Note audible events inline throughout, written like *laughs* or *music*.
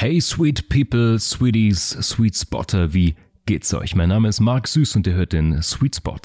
Hey Sweet People, Sweeties, Sweet Spotter, wie geht's euch? Mein Name ist Marc Süß und ihr hört den Sweet Spot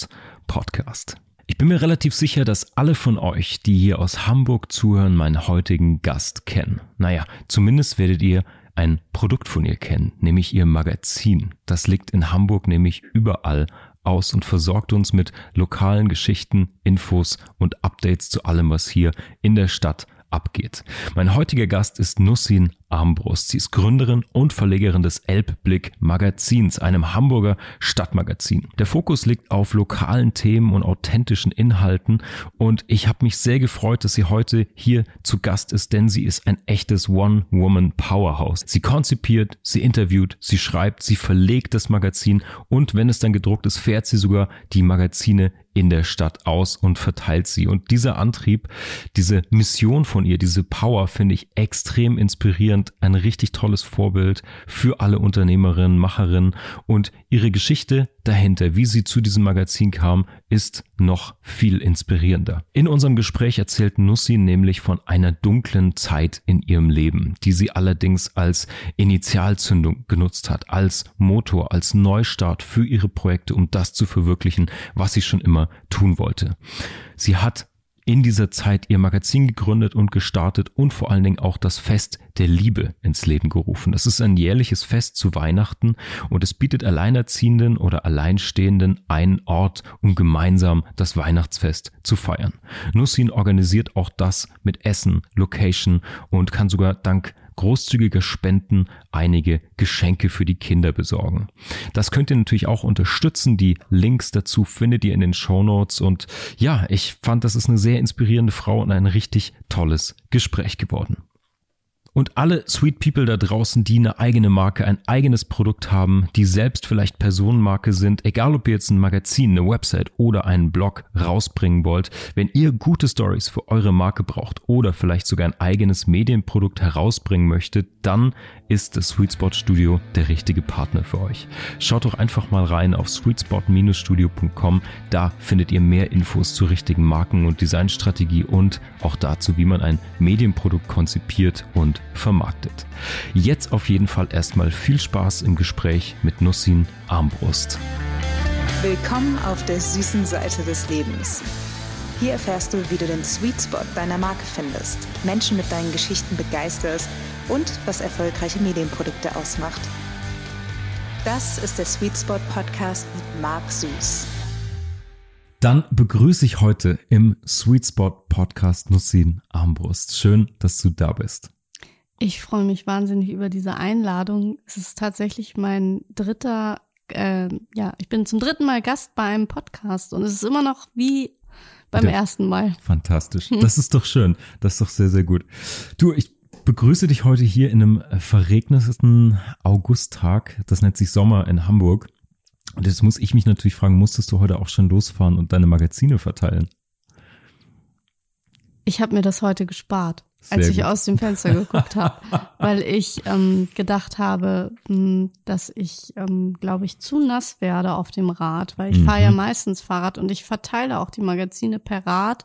Podcast. Ich bin mir relativ sicher, dass alle von euch, die hier aus Hamburg zuhören, meinen heutigen Gast kennen. Naja, zumindest werdet ihr ein Produkt von ihr kennen, nämlich ihr Magazin. Das liegt in Hamburg nämlich überall aus und versorgt uns mit lokalen Geschichten, Infos und Updates zu allem, was hier in der Stadt abgeht. Mein heutiger Gast ist Nussin Armbrust. Sie ist Gründerin und Verlegerin des Elbblick Magazins, einem Hamburger Stadtmagazin. Der Fokus liegt auf lokalen Themen und authentischen Inhalten und ich habe mich sehr gefreut, dass sie heute hier zu Gast ist, denn sie ist ein echtes One-Woman-Powerhouse. Sie konzipiert, sie interviewt, sie schreibt, sie verlegt das Magazin und wenn es dann gedruckt ist, fährt sie sogar die Magazine in der Stadt aus und verteilt sie. Und dieser Antrieb, diese Mission von ihr, diese Power finde ich extrem inspirierend Brand ein richtig tolles Vorbild für alle Unternehmerinnen, Macherinnen und ihre Geschichte dahinter, wie sie zu diesem Magazin kam, ist noch viel inspirierender. In unserem Gespräch erzählt Nussi nämlich von einer dunklen Zeit in ihrem Leben, die sie allerdings als Initialzündung genutzt hat, als Motor, als Neustart für ihre Projekte, um das zu verwirklichen, was sie schon immer tun wollte. Sie hat in dieser Zeit ihr Magazin gegründet und gestartet und vor allen Dingen auch das Fest der Liebe ins Leben gerufen. Das ist ein jährliches Fest zu Weihnachten und es bietet Alleinerziehenden oder Alleinstehenden einen Ort, um gemeinsam das Weihnachtsfest zu feiern. Nussin organisiert auch das mit Essen, Location und kann sogar dank großzügiger Spenden einige Geschenke für die Kinder besorgen. Das könnt ihr natürlich auch unterstützen. Die Links dazu findet ihr in den Show Notes. Und ja, ich fand, das ist eine sehr inspirierende Frau und ein richtig tolles Gespräch geworden. Und alle Sweet People da draußen, die eine eigene Marke, ein eigenes Produkt haben, die selbst vielleicht Personenmarke sind, egal ob ihr jetzt ein Magazin, eine Website oder einen Blog rausbringen wollt, wenn ihr gute Stories für eure Marke braucht oder vielleicht sogar ein eigenes Medienprodukt herausbringen möchtet, dann ist das Sweet Spot Studio der richtige Partner für euch. Schaut doch einfach mal rein auf sweetspot-studio.com. Da findet ihr mehr Infos zur richtigen Marken- und Designstrategie und auch dazu, wie man ein Medienprodukt konzipiert und vermarktet. Jetzt auf jeden Fall erstmal viel Spaß im Gespräch mit Nussin Armbrust. Willkommen auf der süßen Seite des Lebens. Hier erfährst du, wie du den Sweet Spot deiner Marke findest, Menschen mit deinen Geschichten begeisterst und was erfolgreiche Medienprodukte ausmacht. Das ist der Sweet Spot Podcast mit Marc Süß. Dann begrüße ich heute im Sweet Spot Podcast Nussin Armbrust. Schön, dass du da bist. Ich freue mich wahnsinnig über diese Einladung. Es ist tatsächlich mein dritter, äh, ja, ich bin zum dritten Mal Gast bei einem Podcast und es ist immer noch wie beim ersten Mal. Fantastisch. *laughs* Das ist doch schön. Das ist doch sehr, sehr gut. Du, ich begrüße dich heute hier in einem verregneten Augusttag. Das nennt sich Sommer in Hamburg. Und jetzt muss ich mich natürlich fragen, musstest du heute auch schon losfahren und deine Magazine verteilen? Ich habe mir das heute gespart als ich aus dem Fenster geguckt habe, *laughs* weil ich ähm, gedacht habe, mh, hm, dass ich, ähm, glaube ich, zu nass werde auf dem Rad, weil ich mhm. fahre ja meistens Fahrrad und ich verteile auch die Magazine per Rad.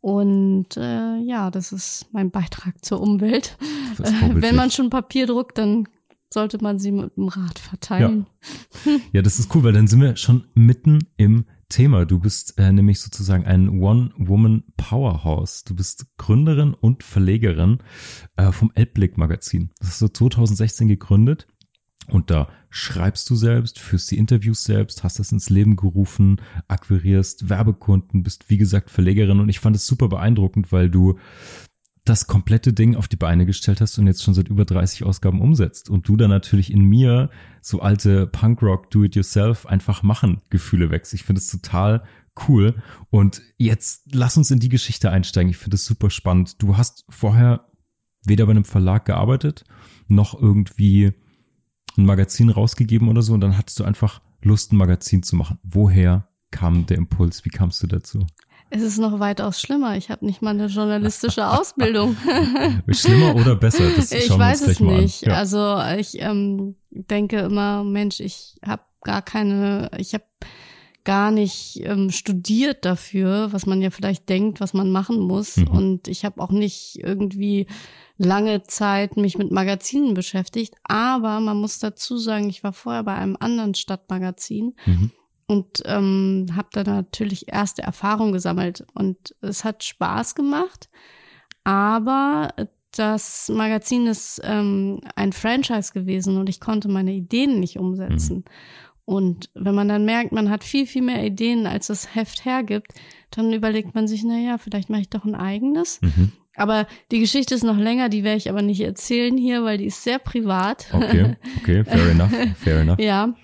Und äh, ja, das ist mein Beitrag zur Umwelt. *laughs* Wenn man schon Papier druckt, dann sollte man sie mit dem Rad verteilen. Ja. ja, das ist cool, weil dann sind wir schon mitten im Thema. Du bist äh, nämlich sozusagen ein One-Woman-Powerhouse. Du bist Gründerin und Verlegerin äh, vom Elbblick-Magazin. Das hast du 2016 gegründet. Und da schreibst du selbst, führst die Interviews selbst, hast das ins Leben gerufen, akquirierst Werbekunden, bist wie gesagt Verlegerin und ich fand es super beeindruckend, weil du das komplette Ding auf die Beine gestellt hast und jetzt schon seit über 30 Ausgaben umsetzt und du dann natürlich in mir so alte Punkrock Do-it-yourself einfach machen Gefühle wächst. Ich finde es total cool und jetzt lass uns in die Geschichte einsteigen. Ich finde es super spannend. Du hast vorher weder bei einem Verlag gearbeitet noch irgendwie ein Magazin rausgegeben oder so und dann hattest du einfach Lust, ein Magazin zu machen. Woher kam der Impuls? Wie kamst du dazu? Es ist noch weitaus schlimmer. Ich habe nicht mal eine journalistische *laughs* Ausbildung. schlimmer oder besser? Das *laughs* ich weiß es nicht. Ja. Also ich ähm, denke immer, Mensch, ich habe gar keine, ich habe gar nicht ähm, studiert dafür, was man ja vielleicht denkt, was man machen muss. Mhm. Und ich habe auch nicht irgendwie lange Zeit mich mit Magazinen beschäftigt. Aber man muss dazu sagen, ich war vorher bei einem anderen Stadtmagazin. Mhm und ähm, habe da natürlich erste Erfahrungen gesammelt und es hat Spaß gemacht, aber das Magazin ist ähm, ein Franchise gewesen und ich konnte meine Ideen nicht umsetzen. Mhm. Und wenn man dann merkt, man hat viel, viel mehr Ideen, als das Heft hergibt, dann überlegt man sich, na ja, vielleicht mache ich doch ein eigenes. Mhm. Aber die Geschichte ist noch länger, die werde ich aber nicht erzählen hier, weil die ist sehr privat. Okay, okay, fair *laughs* enough, fair enough. ja,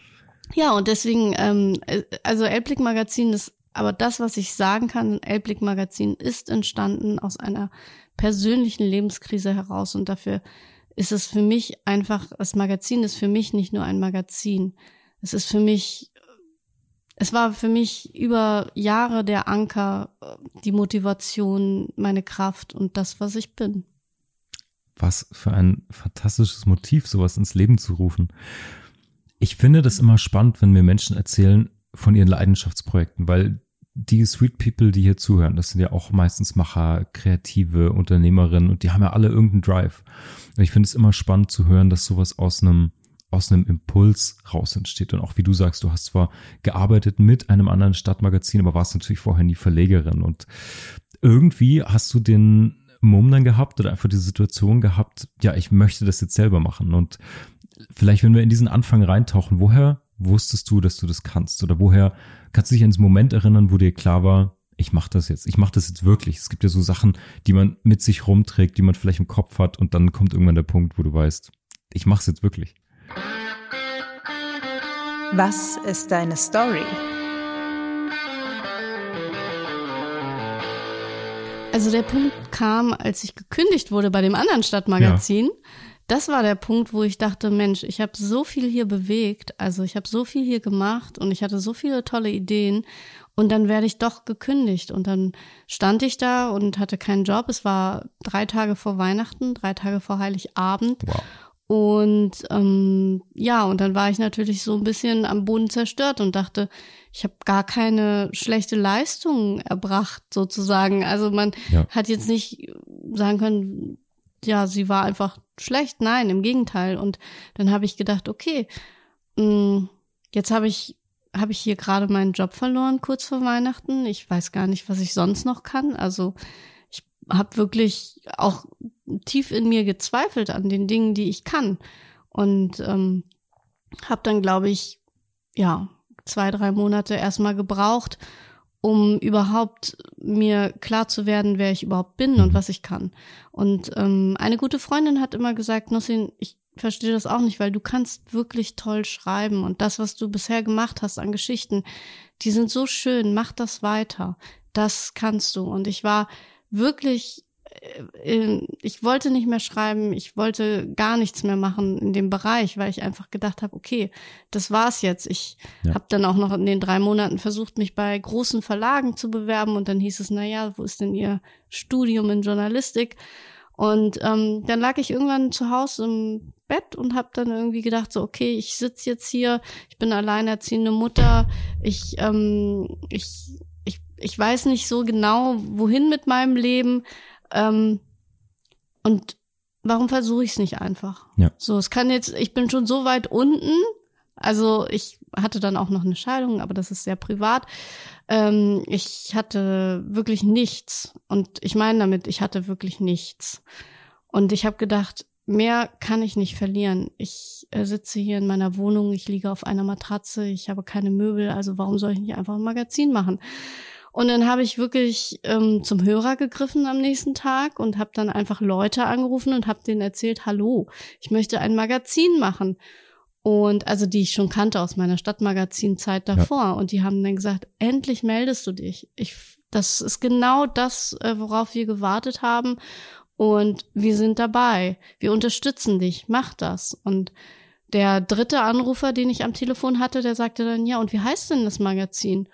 ja, und deswegen, ähm, äh, also Elblick Magazin ist, aber das, was ich sagen kann, Elblick Magazin ist entstanden aus einer persönlichen Lebenskrise heraus und dafür ist es für mich einfach, das Magazin ist für mich nicht nur ein Magazin. Es ist für mich, es war für mich über Jahre der Anker, die Motivation, meine Kraft und das, was ich bin. Was für ein fantastisches Motiv, sowas ins Leben zu rufen. Ich finde das immer spannend, wenn mir Menschen erzählen von ihren Leidenschaftsprojekten, weil die Sweet People, die hier zuhören, das sind ja auch meistens Macher, kreative Unternehmerinnen und die haben ja alle irgendeinen Drive. Und ich finde es immer spannend zu hören, dass sowas aus einem aus einem Impuls raus entsteht. Und auch wie du sagst, du hast zwar gearbeitet mit einem anderen Stadtmagazin, aber warst natürlich vorher nie Verlegerin. Und irgendwie hast du den Mumm dann gehabt oder einfach die Situation gehabt, ja, ich möchte das jetzt selber machen. Und vielleicht, wenn wir in diesen Anfang reintauchen, woher wusstest du, dass du das kannst? Oder woher kannst du dich an diesen Moment erinnern, wo dir klar war, ich mache das jetzt, ich mache das jetzt wirklich. Es gibt ja so Sachen, die man mit sich rumträgt, die man vielleicht im Kopf hat und dann kommt irgendwann der Punkt, wo du weißt, ich mache es jetzt wirklich. Was ist deine Story? Also der Punkt kam, als ich gekündigt wurde bei dem anderen Stadtmagazin. Ja das war der Punkt, wo ich dachte, Mensch, ich habe so viel hier bewegt, also ich habe so viel hier gemacht und ich hatte so viele tolle Ideen und dann werde ich doch gekündigt und dann stand ich da und hatte keinen Job. Es war drei Tage vor Weihnachten, drei Tage vor Heiligabend. Wow. Und ähm, ja, und dann war ich natürlich so ein bisschen am Boden zerstört und dachte, ich habe gar keine schlechte Leistung erbracht, sozusagen. Also man ja. hat jetzt nicht sagen können, ja, sie war einfach schlecht. Nein, im Gegenteil. Und dann habe ich gedacht, okay, mm, jetzt habe ich habe ich hier gerade meinen Job verloren kurz vor Weihnachten. Ich weiß gar nicht, was ich sonst noch kann. Also ich habe wirklich auch tief in mir gezweifelt an den Dingen, die ich kann. Und ähm, habe dann, glaube ich, ja, zwei, drei Monate erstmal gebraucht, um überhaupt mir klar zu werden, wer ich überhaupt bin und mhm. was ich kann. Und ähm, eine gute Freundin hat immer gesagt, Nussin, ich verstehe das auch nicht, weil du kannst wirklich toll schreiben und das, was du bisher gemacht hast an Geschichten, die sind so schön, mach das weiter. Das kannst du. Und ich war wirklich ich wollte nicht mehr schreiben, ich wollte gar nichts mehr machen in dem Bereich, weil ich einfach gedacht habe, okay, das war's jetzt. Ich ja. habe dann auch noch in den drei Monaten versucht, mich bei großen Verlagen zu bewerben und dann hieß es, na ja, wo ist denn Ihr Studium in Journalistik? Und ähm, dann lag ich irgendwann zu Hause im Bett und habe dann irgendwie gedacht, so okay, ich sitz jetzt hier, ich bin alleinerziehende Mutter, ich ähm, ich ich ich weiß nicht so genau, wohin mit meinem Leben ähm, und warum versuche ich es nicht einfach? Ja. So, es kann jetzt, ich bin schon so weit unten. Also ich hatte dann auch noch eine Scheidung, aber das ist sehr privat. Ähm, ich hatte wirklich nichts. Und ich meine damit, ich hatte wirklich nichts. Und ich habe gedacht, mehr kann ich nicht verlieren. Ich äh, sitze hier in meiner Wohnung, ich liege auf einer Matratze, ich habe keine Möbel, also warum soll ich nicht einfach ein Magazin machen? Und dann habe ich wirklich ähm, zum Hörer gegriffen am nächsten Tag und habe dann einfach Leute angerufen und habe denen erzählt, hallo, ich möchte ein Magazin machen. Und also die ich schon kannte aus meiner Stadtmagazinzeit davor. Ja. Und die haben dann gesagt, endlich meldest du dich. Ich, das ist genau das, äh, worauf wir gewartet haben. Und wir sind dabei. Wir unterstützen dich. Mach das. Und der dritte Anrufer, den ich am Telefon hatte, der sagte dann, ja, und wie heißt denn das Magazin?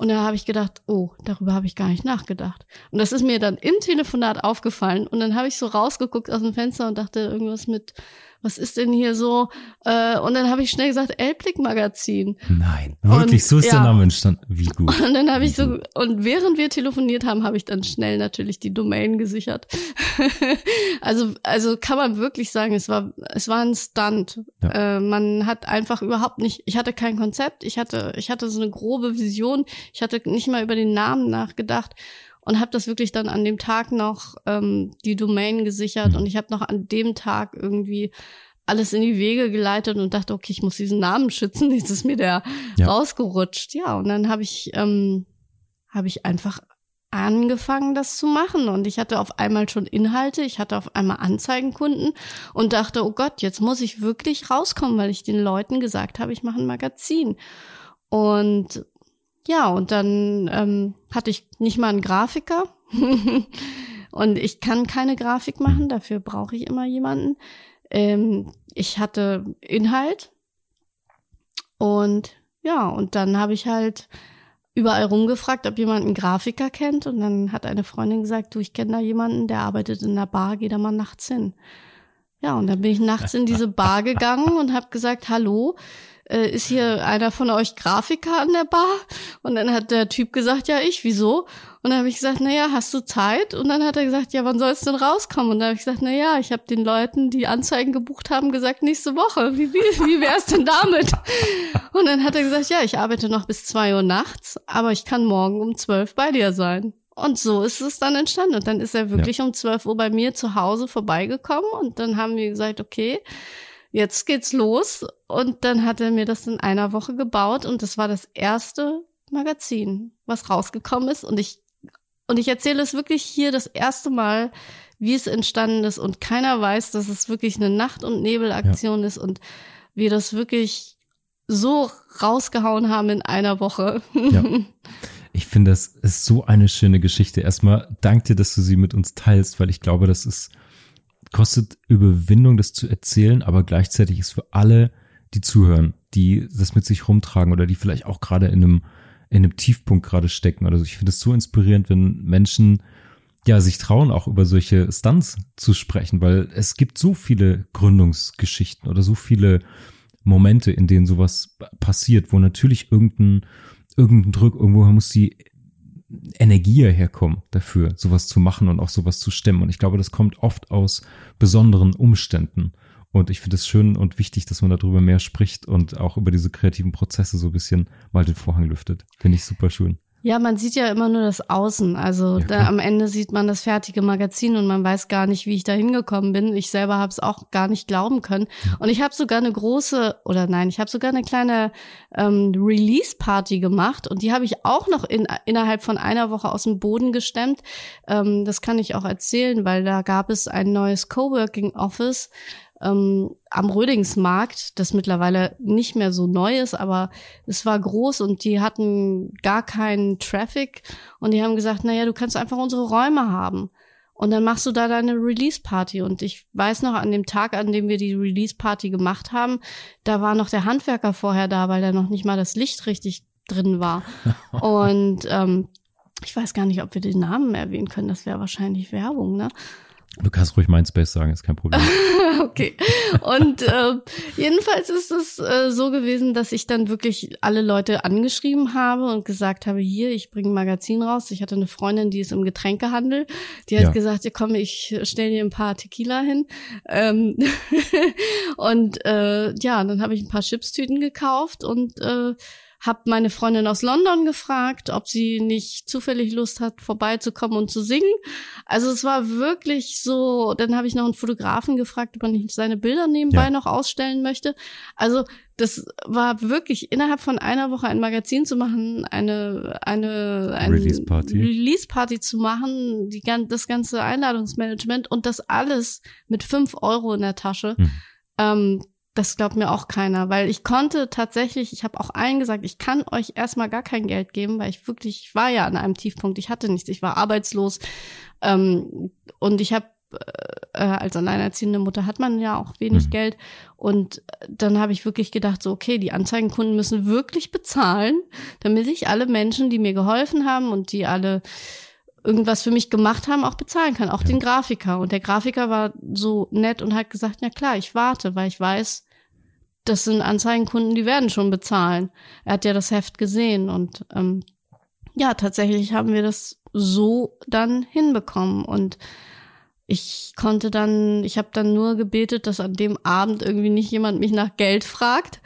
Und da habe ich gedacht, oh, darüber habe ich gar nicht nachgedacht. Und das ist mir dann im Telefonat aufgefallen. Und dann habe ich so rausgeguckt aus dem Fenster und dachte irgendwas mit was ist denn hier so? Äh, und dann habe ich schnell gesagt, Elblick Magazin. Nein, wirklich, und, so ist ja. der Name entstanden. Wie gut. Und dann habe ich so, und während wir telefoniert haben, habe ich dann schnell natürlich die Domain gesichert. *laughs* also, also kann man wirklich sagen, es war, es war ein Stunt. Ja. Äh, man hat einfach überhaupt nicht, ich hatte kein Konzept, ich hatte, ich hatte so eine grobe Vision, ich hatte nicht mal über den Namen nachgedacht und habe das wirklich dann an dem Tag noch ähm, die Domain gesichert mhm. und ich habe noch an dem Tag irgendwie alles in die Wege geleitet und dachte, okay, ich muss diesen Namen schützen. *laughs* Jetzt ist mir der ja. rausgerutscht. Ja, und dann habe ich ähm, habe ich einfach angefangen, das zu machen. Und ich hatte auf einmal schon Inhalte, ich hatte auf einmal Anzeigenkunden und dachte, oh Gott, jetzt muss ich wirklich rauskommen, weil ich den Leuten gesagt habe, ich mache ein Magazin. Und ja, und dann ähm, hatte ich nicht mal einen Grafiker. *laughs* und ich kann keine Grafik machen, dafür brauche ich immer jemanden. Ähm, ich hatte Inhalt. Und ja, und dann habe ich halt überall rumgefragt, ob jemand einen Grafiker kennt. Und dann hat eine Freundin gesagt, du, ich kenne da jemanden, der arbeitet in der Bar, geh da mal nachts hin. Ja, und dann bin ich nachts in diese Bar gegangen und habe gesagt, hallo, äh, ist hier einer von euch Grafiker an der Bar? Und dann hat der Typ gesagt, ja, ich, wieso? Und dann habe ich gesagt, na ja, hast du Zeit? Und dann hat er gesagt, ja, wann soll es denn rauskommen? Und dann habe ich gesagt, na ja, ich habe den Leuten, die Anzeigen gebucht haben, gesagt, nächste Woche. Wie, wie, wie wär's denn damit? Und dann hat er gesagt, ja, ich arbeite noch bis zwei Uhr nachts, aber ich kann morgen um zwölf bei dir sein. Und so ist es dann entstanden. Und dann ist er wirklich ja. um zwölf Uhr bei mir zu Hause vorbeigekommen. Und dann haben wir gesagt, okay, jetzt geht's los. Und dann hat er mir das in einer Woche gebaut und das war das erste Magazin, was rausgekommen ist. Und ich, und ich erzähle es wirklich hier das erste Mal, wie es entstanden ist und keiner weiß, dass es wirklich eine Nacht- und Nebelaktion ja. ist und wir das wirklich so rausgehauen haben in einer Woche. Ja. Ich finde, das ist so eine schöne Geschichte. Erstmal danke dir, dass du sie mit uns teilst, weil ich glaube, das ist kostet Überwindung, das zu erzählen, aber gleichzeitig ist für alle, die zuhören, die das mit sich rumtragen oder die vielleicht auch gerade in einem, in einem Tiefpunkt gerade stecken oder so. Ich finde es so inspirierend, wenn Menschen ja sich trauen, auch über solche Stunts zu sprechen, weil es gibt so viele Gründungsgeschichten oder so viele Momente, in denen sowas passiert, wo natürlich irgendein, irgendein Druck, irgendwoher muss die Energie herkommen dafür, sowas zu machen und auch sowas zu stemmen. Und ich glaube, das kommt oft aus besonderen Umständen. Und ich finde es schön und wichtig, dass man darüber mehr spricht und auch über diese kreativen Prozesse so ein bisschen mal den Vorhang lüftet. Finde ich super schön. Ja, man sieht ja immer nur das Außen. Also ja, da, am Ende sieht man das fertige Magazin und man weiß gar nicht, wie ich da hingekommen bin. Ich selber habe es auch gar nicht glauben können. Und ich habe sogar eine große, oder nein, ich habe sogar eine kleine ähm, Release-Party gemacht und die habe ich auch noch in, innerhalb von einer Woche aus dem Boden gestemmt. Ähm, das kann ich auch erzählen, weil da gab es ein neues Coworking Office ähm, am Rödingsmarkt, das mittlerweile nicht mehr so neu ist, aber es war groß und die hatten gar keinen Traffic und die haben gesagt, naja, du kannst einfach unsere Räume haben. Und dann machst du da deine Release-Party. Und ich weiß noch, an dem Tag, an dem wir die Release-Party gemacht haben, da war noch der Handwerker vorher da, weil da noch nicht mal das Licht richtig drin war. *laughs* und ähm, ich weiß gar nicht, ob wir den Namen erwähnen können. Das wäre wahrscheinlich Werbung, ne? Du kannst ruhig Mindspace sagen, ist kein Problem. *laughs* okay. Und äh, jedenfalls ist es äh, so gewesen, dass ich dann wirklich alle Leute angeschrieben habe und gesagt habe, hier, ich bringe ein Magazin raus. Ich hatte eine Freundin, die ist im Getränkehandel. Die hat ja. gesagt, ja komm, ich stell dir ein paar Tequila hin. Ähm *laughs* und äh, ja, dann habe ich ein paar Chipstüten gekauft und äh, habe meine Freundin aus London gefragt, ob sie nicht zufällig Lust hat, vorbeizukommen und zu singen. Also es war wirklich so, dann habe ich noch einen Fotografen gefragt, ob er nicht seine bilder nebenbei ja. noch ausstellen möchte. Also das war wirklich innerhalb von einer Woche ein Magazin zu machen, eine eine eine Release Party, Release Party zu machen, die das ganze Einladungsmanagement und das alles mit fünf Euro in der Tasche. Hm. Ähm, das glaubt mir auch keiner, weil ich konnte tatsächlich, ich habe auch allen gesagt, ich kann euch erstmal gar kein Geld geben, weil ich wirklich, ich war ja an einem Tiefpunkt, ich hatte nichts, ich war arbeitslos ähm, und ich habe äh, als alleinerziehende Mutter hat man ja auch wenig mhm. Geld und dann habe ich wirklich gedacht, so okay, die Anzeigenkunden müssen wirklich bezahlen, damit ich alle Menschen, die mir geholfen haben und die alle irgendwas für mich gemacht haben, auch bezahlen kann, auch ja. den Grafiker. Und der Grafiker war so nett und hat gesagt, ja klar, ich warte, weil ich weiß, das sind Anzeigenkunden, die werden schon bezahlen. Er hat ja das Heft gesehen und ähm, ja, tatsächlich haben wir das so dann hinbekommen und ich konnte dann, ich habe dann nur gebetet, dass an dem Abend irgendwie nicht jemand mich nach Geld fragt.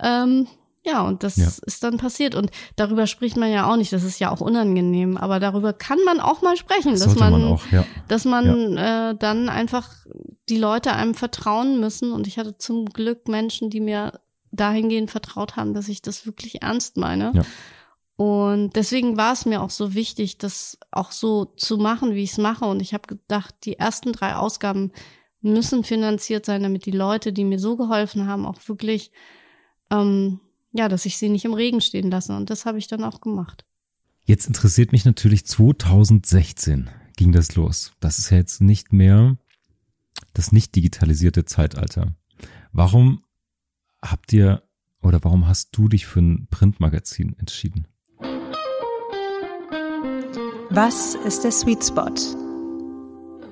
Ähm, ja, und das ja. ist dann passiert. Und darüber spricht man ja auch nicht. Das ist ja auch unangenehm. Aber darüber kann man auch mal sprechen, das dass man, man auch, ja. dass man ja. äh, dann einfach die Leute einem vertrauen müssen. Und ich hatte zum Glück Menschen, die mir dahingehend vertraut haben, dass ich das wirklich ernst meine. Ja. Und deswegen war es mir auch so wichtig, das auch so zu machen, wie ich es mache. Und ich habe gedacht, die ersten drei Ausgaben müssen finanziert sein, damit die Leute, die mir so geholfen haben, auch wirklich ähm, ja, dass ich sie nicht im Regen stehen lasse. Und das habe ich dann auch gemacht. Jetzt interessiert mich natürlich 2016 ging das los. Das ist ja jetzt nicht mehr das nicht digitalisierte Zeitalter. Warum habt ihr oder warum hast du dich für ein Printmagazin entschieden? Was ist der Sweet Spot?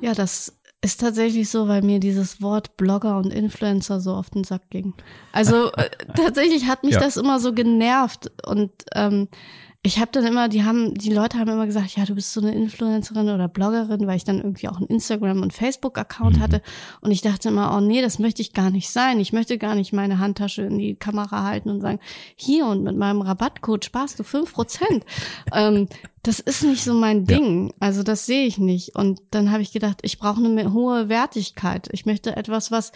Ja, das ist tatsächlich so, weil mir dieses Wort Blogger und Influencer so auf den Sack ging. Also äh, *laughs* tatsächlich hat mich ja. das immer so genervt und ähm, ich habe dann immer, die haben, die Leute haben immer gesagt, ja, du bist so eine Influencerin oder Bloggerin, weil ich dann irgendwie auch einen Instagram- und Facebook-Account mhm. hatte. Und ich dachte immer, oh nee, das möchte ich gar nicht sein. Ich möchte gar nicht meine Handtasche in die Kamera halten und sagen, hier und mit meinem Rabattcode sparst du fünf Prozent. *laughs* ähm, das ist nicht so mein Ding. Ja. Also das sehe ich nicht. Und dann habe ich gedacht, ich brauche eine hohe Wertigkeit. Ich möchte etwas, was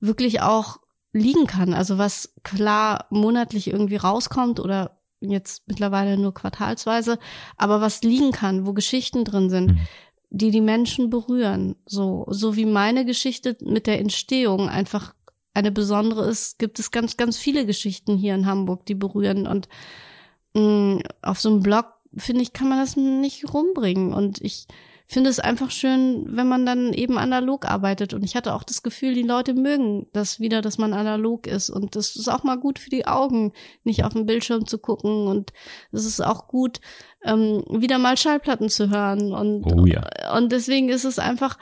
wirklich auch liegen kann. Also was klar monatlich irgendwie rauskommt oder jetzt mittlerweile nur quartalsweise, aber was liegen kann, wo Geschichten drin sind, mhm. die die Menschen berühren. So, so wie meine Geschichte mit der Entstehung einfach eine besondere ist, gibt es ganz, ganz viele Geschichten hier in Hamburg, die berühren und mh, mm, auf so einem Blog finde ich, kann man das nicht rumbringen und ich finde es einfach schön, wenn man dann eben analog arbeitet. Und ich hatte auch das Gefühl, die Leute mögen das wieder, dass man analog ist. Und das ist auch mal gut für die Augen, nicht auf dem Bildschirm zu gucken. Und es ist auch gut, ähm, wieder mal Schallplatten zu hören. Und, oh ja. und deswegen ist es einfach,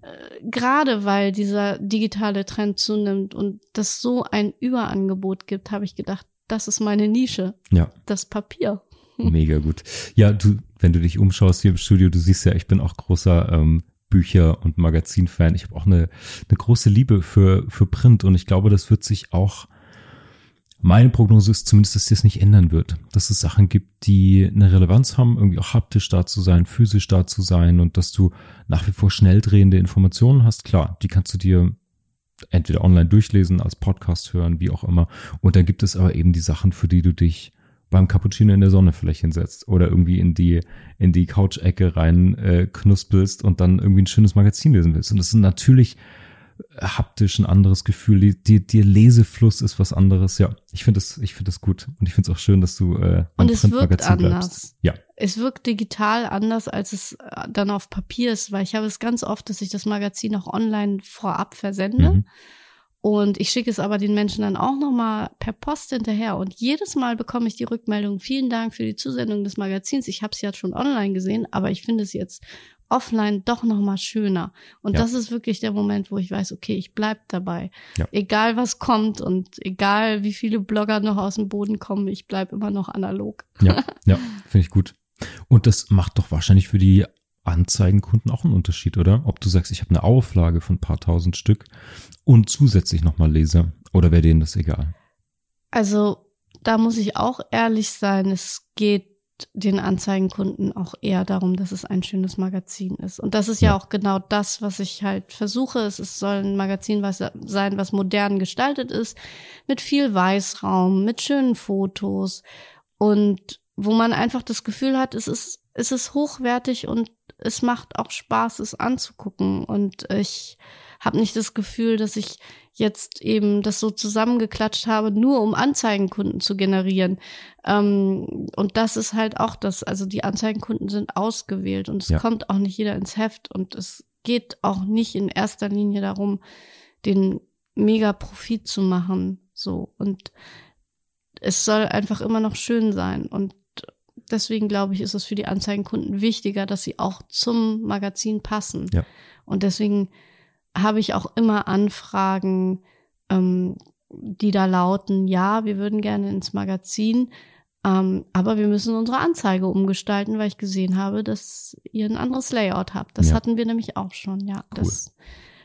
äh, gerade weil dieser digitale Trend zunimmt und das so ein Überangebot gibt, habe ich gedacht, das ist meine Nische. Ja. Das Papier. *laughs* Mega gut. Ja, du, wenn du dich umschaust hier im Studio, du siehst ja, ich bin auch großer ähm, Bücher- und Magazin-Fan. Ich habe auch eine, eine große Liebe für, für Print und ich glaube, das wird sich auch, meine Prognose ist zumindest, dass das nicht ändern wird. Dass es Sachen gibt, die eine Relevanz haben, irgendwie auch haptisch da zu sein, physisch da zu sein und dass du nach wie vor schnell drehende Informationen hast. Klar, die kannst du dir entweder online durchlesen, als Podcast hören, wie auch immer. Und dann gibt es aber eben die Sachen, für die du dich beim Cappuccino in der Sonne vielleicht hinsetzt oder irgendwie in die in die Couch-Ecke rein äh, knuspelst und dann irgendwie ein schönes Magazin lesen willst. Und das ist natürlich haptisch ein anderes Gefühl. Die, die, die Lesefluss ist was anderes. Ja, ich finde das, ich finde das gut und ich finde es auch schön, dass du äh, und es wirkt anders. Bleibst. Ja, es wirkt digital anders, als es äh, dann auf Papier ist, weil ich habe es ganz oft, dass ich das Magazin auch online vorab versende. Mhm und ich schicke es aber den Menschen dann auch nochmal per Post hinterher. Und jedes Mal bekomme ich die Rückmeldung, vielen Dank für die Zusendung des Magazins. Ich habe es ja schon online gesehen, aber ich finde es jetzt offline doch nochmal schöner. Und ja. das ist wirklich der Moment, wo ich weiß, okay, ich bleib dabei. Ja. Egal was kommt und egal wie viele Blogger noch aus dem Boden kommen, ich bleib immer noch analog. Ja, *laughs* ja, finde ich gut. Und das macht doch wahrscheinlich für die Anzeigenkunden auch einen Unterschied, oder? Ob du sagst, ich habe eine Auflage von ein paar tausend Stück und zusätzlich nochmal Leser oder wäre denen das egal? Also da muss ich auch ehrlich sein, es geht den Anzeigenkunden auch eher darum, dass es ein schönes Magazin ist. Und das ist ja, ja auch genau das, was ich halt versuche. Es soll ein Magazin was sein, was modern gestaltet ist, mit viel Weißraum, mit schönen Fotos und wo man einfach das Gefühl hat, es ist, es ist hochwertig und es macht auch Spaß, es anzugucken. Und ich habe nicht das Gefühl, dass ich jetzt eben das so zusammengeklatscht habe, nur um Anzeigenkunden zu generieren. Ähm, und das ist halt auch das, also die Anzeigenkunden sind ausgewählt und es ja. kommt auch nicht jeder ins Heft und es geht auch nicht in erster Linie darum, den mega Profit zu machen. So. Und es soll einfach immer noch schön sein. Und deswegen glaube ich, ist es für die Anzeigenkunden wichtiger, dass sie auch zum Magazin passen. Ja. Und deswegen habe ich auch immer Anfragen, ähm, die da lauten, ja, wir würden gerne ins Magazin, ähm, aber wir müssen unsere Anzeige umgestalten, weil ich gesehen habe, dass ihr ein anderes Layout habt. Das Ja. hatten wir nämlich auch schon, ja. Cool. Das,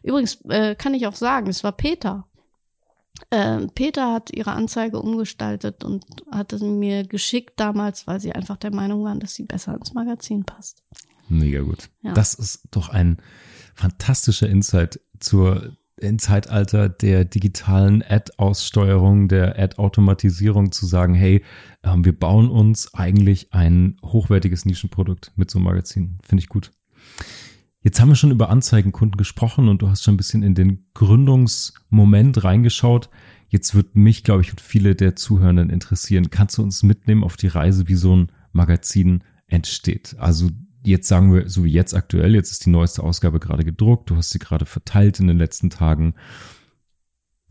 übrigens äh, kann ich auch sagen, es war Peter. Äh, Peter hat ihre Anzeige umgestaltet und hat es mir geschickt damals, weil sie einfach der Meinung waren, dass sie besser ins Magazin passt. Mega gut. Ja. Das ist doch ein fantastischer Insight zur im Zeitalter der digitalen Ad-Aussteuerung, der Ad-Automatisierung zu sagen, hey, ähm, wir bauen uns eigentlich ein hochwertiges Nischenprodukt mit so einem Magazin. Finde ich gut. Jetzt haben wir schon über Anzeigenkunden gesprochen und du hast schon ein bisschen in den Gründungsmoment reingeschaut. Jetzt wird mich, glaube ich, und viele der Zuhörenden interessieren. Kannst du uns mitnehmen auf die Reise, wie so ein Magazin entsteht? Also jetzt sagen wir, so wie jetzt aktuell, jetzt ist die neueste Ausgabe gerade gedruckt, du hast sie gerade verteilt in den letzten Tagen.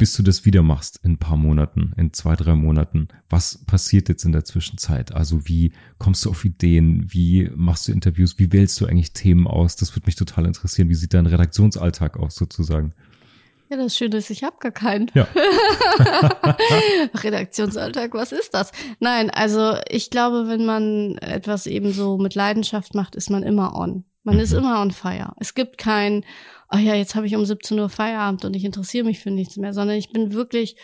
Bis du das wieder machst in ein paar Monaten, in zwei, drei Monaten, was passiert jetzt in der Zwischenzeit? Also wie kommst du auf Ideen? Wie machst du Interviews? Wie wählst du eigentlich Themen aus? Das würde mich total interessieren. Wie sieht dein Redaktionsalltag aus sozusagen? Ja, das Schöne ist, ich habe gar keinen. Ja. *laughs* Redaktionsalltag, was ist das? Nein, also ich glaube, wenn man etwas eben so mit Leidenschaft macht, ist man immer on. Man Mhm. ist immer on fire. Es gibt kein, oh ja, jetzt habe ich um 17 Uhr Feierabend und ich interessiere mich für nichts mehr, sondern ich bin wirklich,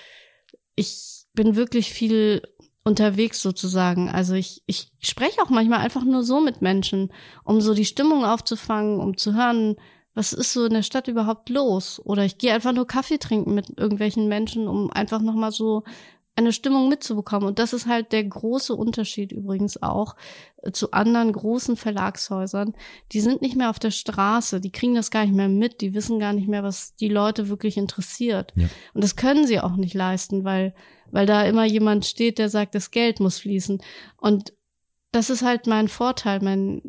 ich bin wirklich viel unterwegs sozusagen. Also ich, ich spreche auch manchmal einfach nur so mit Menschen, um so die Stimmung aufzufangen, um zu hören, was ist so in der Stadt überhaupt los? Oder ich gehe einfach nur Kaffee trinken mit irgendwelchen Menschen, um einfach nochmal so eine Stimmung mitzubekommen. Und das ist halt der große Unterschied übrigens auch äh, zu anderen großen Verlagshäusern. Die sind nicht mehr auf der Straße, die kriegen das gar nicht mehr mit, die wissen gar nicht mehr, was die Leute wirklich interessiert. Ja. Und das können sie auch nicht leisten, weil, weil da immer jemand steht, der sagt, das Geld muss fließen. Und das ist halt mein Vorteil. Mein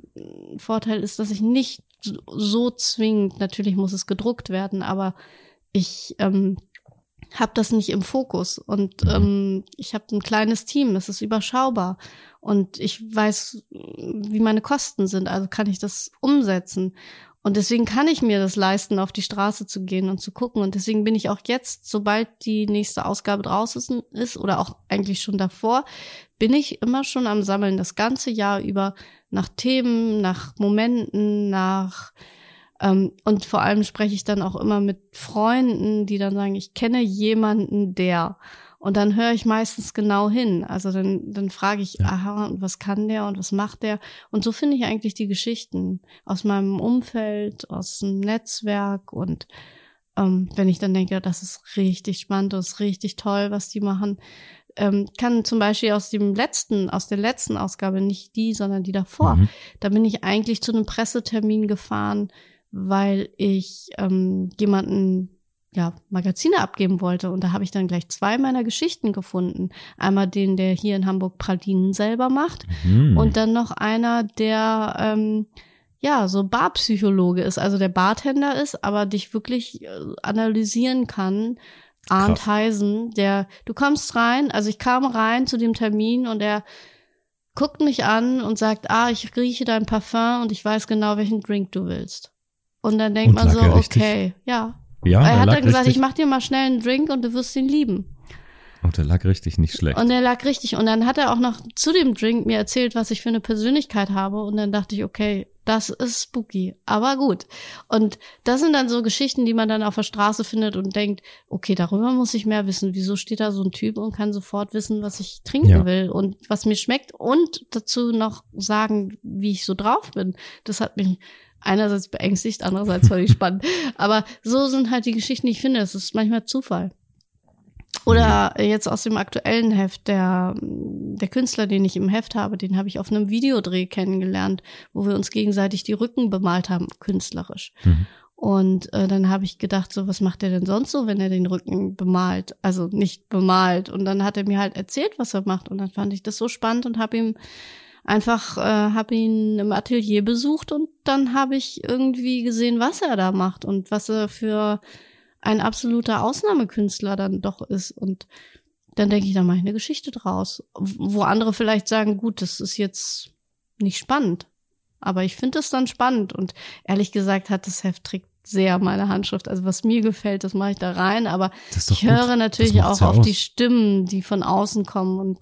Vorteil ist, dass ich nicht so- so zwingend, natürlich muss es gedruckt werden, aber ich ähm, habe das nicht im Fokus und Mhm. ähm, ich habe ein kleines Team, es ist überschaubar und ich weiß, wie meine Kosten sind, also kann ich das umsetzen. Und deswegen kann ich mir das leisten, auf die Straße zu gehen und zu gucken. Und deswegen bin ich auch jetzt, sobald die nächste Ausgabe draußen ist oder auch eigentlich schon davor, bin ich immer schon am Sammeln das ganze Jahr über nach Themen, nach Momenten, nach und vor allem spreche ich dann auch immer mit Freunden, die dann sagen, ich kenne jemanden, der. Und dann höre ich meistens genau hin. Also dann, dann frage ich, aha, und was kann der und was macht der? Und so finde ich eigentlich die Geschichten aus meinem Umfeld, aus dem Netzwerk. Und ähm, wenn ich dann denke, das ist richtig spannend, das ist richtig toll, was die machen, ähm, kann zum Beispiel aus dem letzten, aus der letzten Ausgabe, nicht die, sondern die davor, Mhm. da bin ich eigentlich zu einem Pressetermin gefahren, weil ich ähm, jemanden ja, Magazine abgeben wollte. Und da habe ich dann gleich zwei meiner Geschichten gefunden. Einmal den, der hier in Hamburg Pralinen selber macht Mhm. und dann noch einer, der ähm, ja so Barpsychologe ist, also der Bartender ist, aber dich wirklich äh, analysieren kann. Arndt. Heisen, der, du kommst rein, also ich kam rein zu dem Termin und er guckt mich an und sagt, ah, ich rieche dein Parfum und ich weiß genau, welchen Drink du willst. Und dann denkt Und man so, er richtig? okay, ja. ja, er der hat dann gesagt, richtig. ich mach dir mal schnell einen Drink und du wirst ihn lieben. Und der lag richtig nicht schlecht. Und er lag richtig. Und dann hat er auch noch zu dem Drink mir erzählt, was ich für eine Persönlichkeit habe. Und dann dachte ich, okay, das ist spooky. Aber gut. Und das sind dann so Geschichten, die man dann auf der Straße findet und denkt, okay, darüber muss ich mehr wissen. Wieso steht da so ein Typ und kann sofort wissen, was ich trinken Ja. will und was mir schmeckt und dazu noch sagen, wie ich so drauf bin. Das hat mich einerseits beängstigt, andererseits ich spannend. *laughs* Aber so sind halt die Geschichten, die ich finde. Es ist manchmal Zufall. Oder jetzt aus dem aktuellen Heft, der, der Künstler, den ich im Heft habe, den habe ich auf einem Videodreh kennengelernt, wo wir uns gegenseitig die Rücken bemalt haben, künstlerisch. Mhm. Und äh, dann habe ich gedacht, so, was macht er denn sonst so, wenn er den Rücken bemalt? Also nicht bemalt. Und dann hat er mir halt erzählt, was er macht. Und dann fand ich das so spannend und habe ihm einfach, äh, habe ihn im Atelier besucht und dann habe ich irgendwie gesehen, was er da macht und was er für ein absoluter Ausnahmekünstler dann doch ist. Und dann denke ich, da mache ich eine Geschichte draus. Wo andere vielleicht sagen, gut, das ist jetzt nicht spannend. Aber ich finde es dann spannend. Und ehrlich gesagt hat das Heft trägt sehr meine Handschrift. Also was mir gefällt, das mache ich da rein. Aber ich höre gut. natürlich auch ja auf aus. die Stimmen, die von außen kommen. Und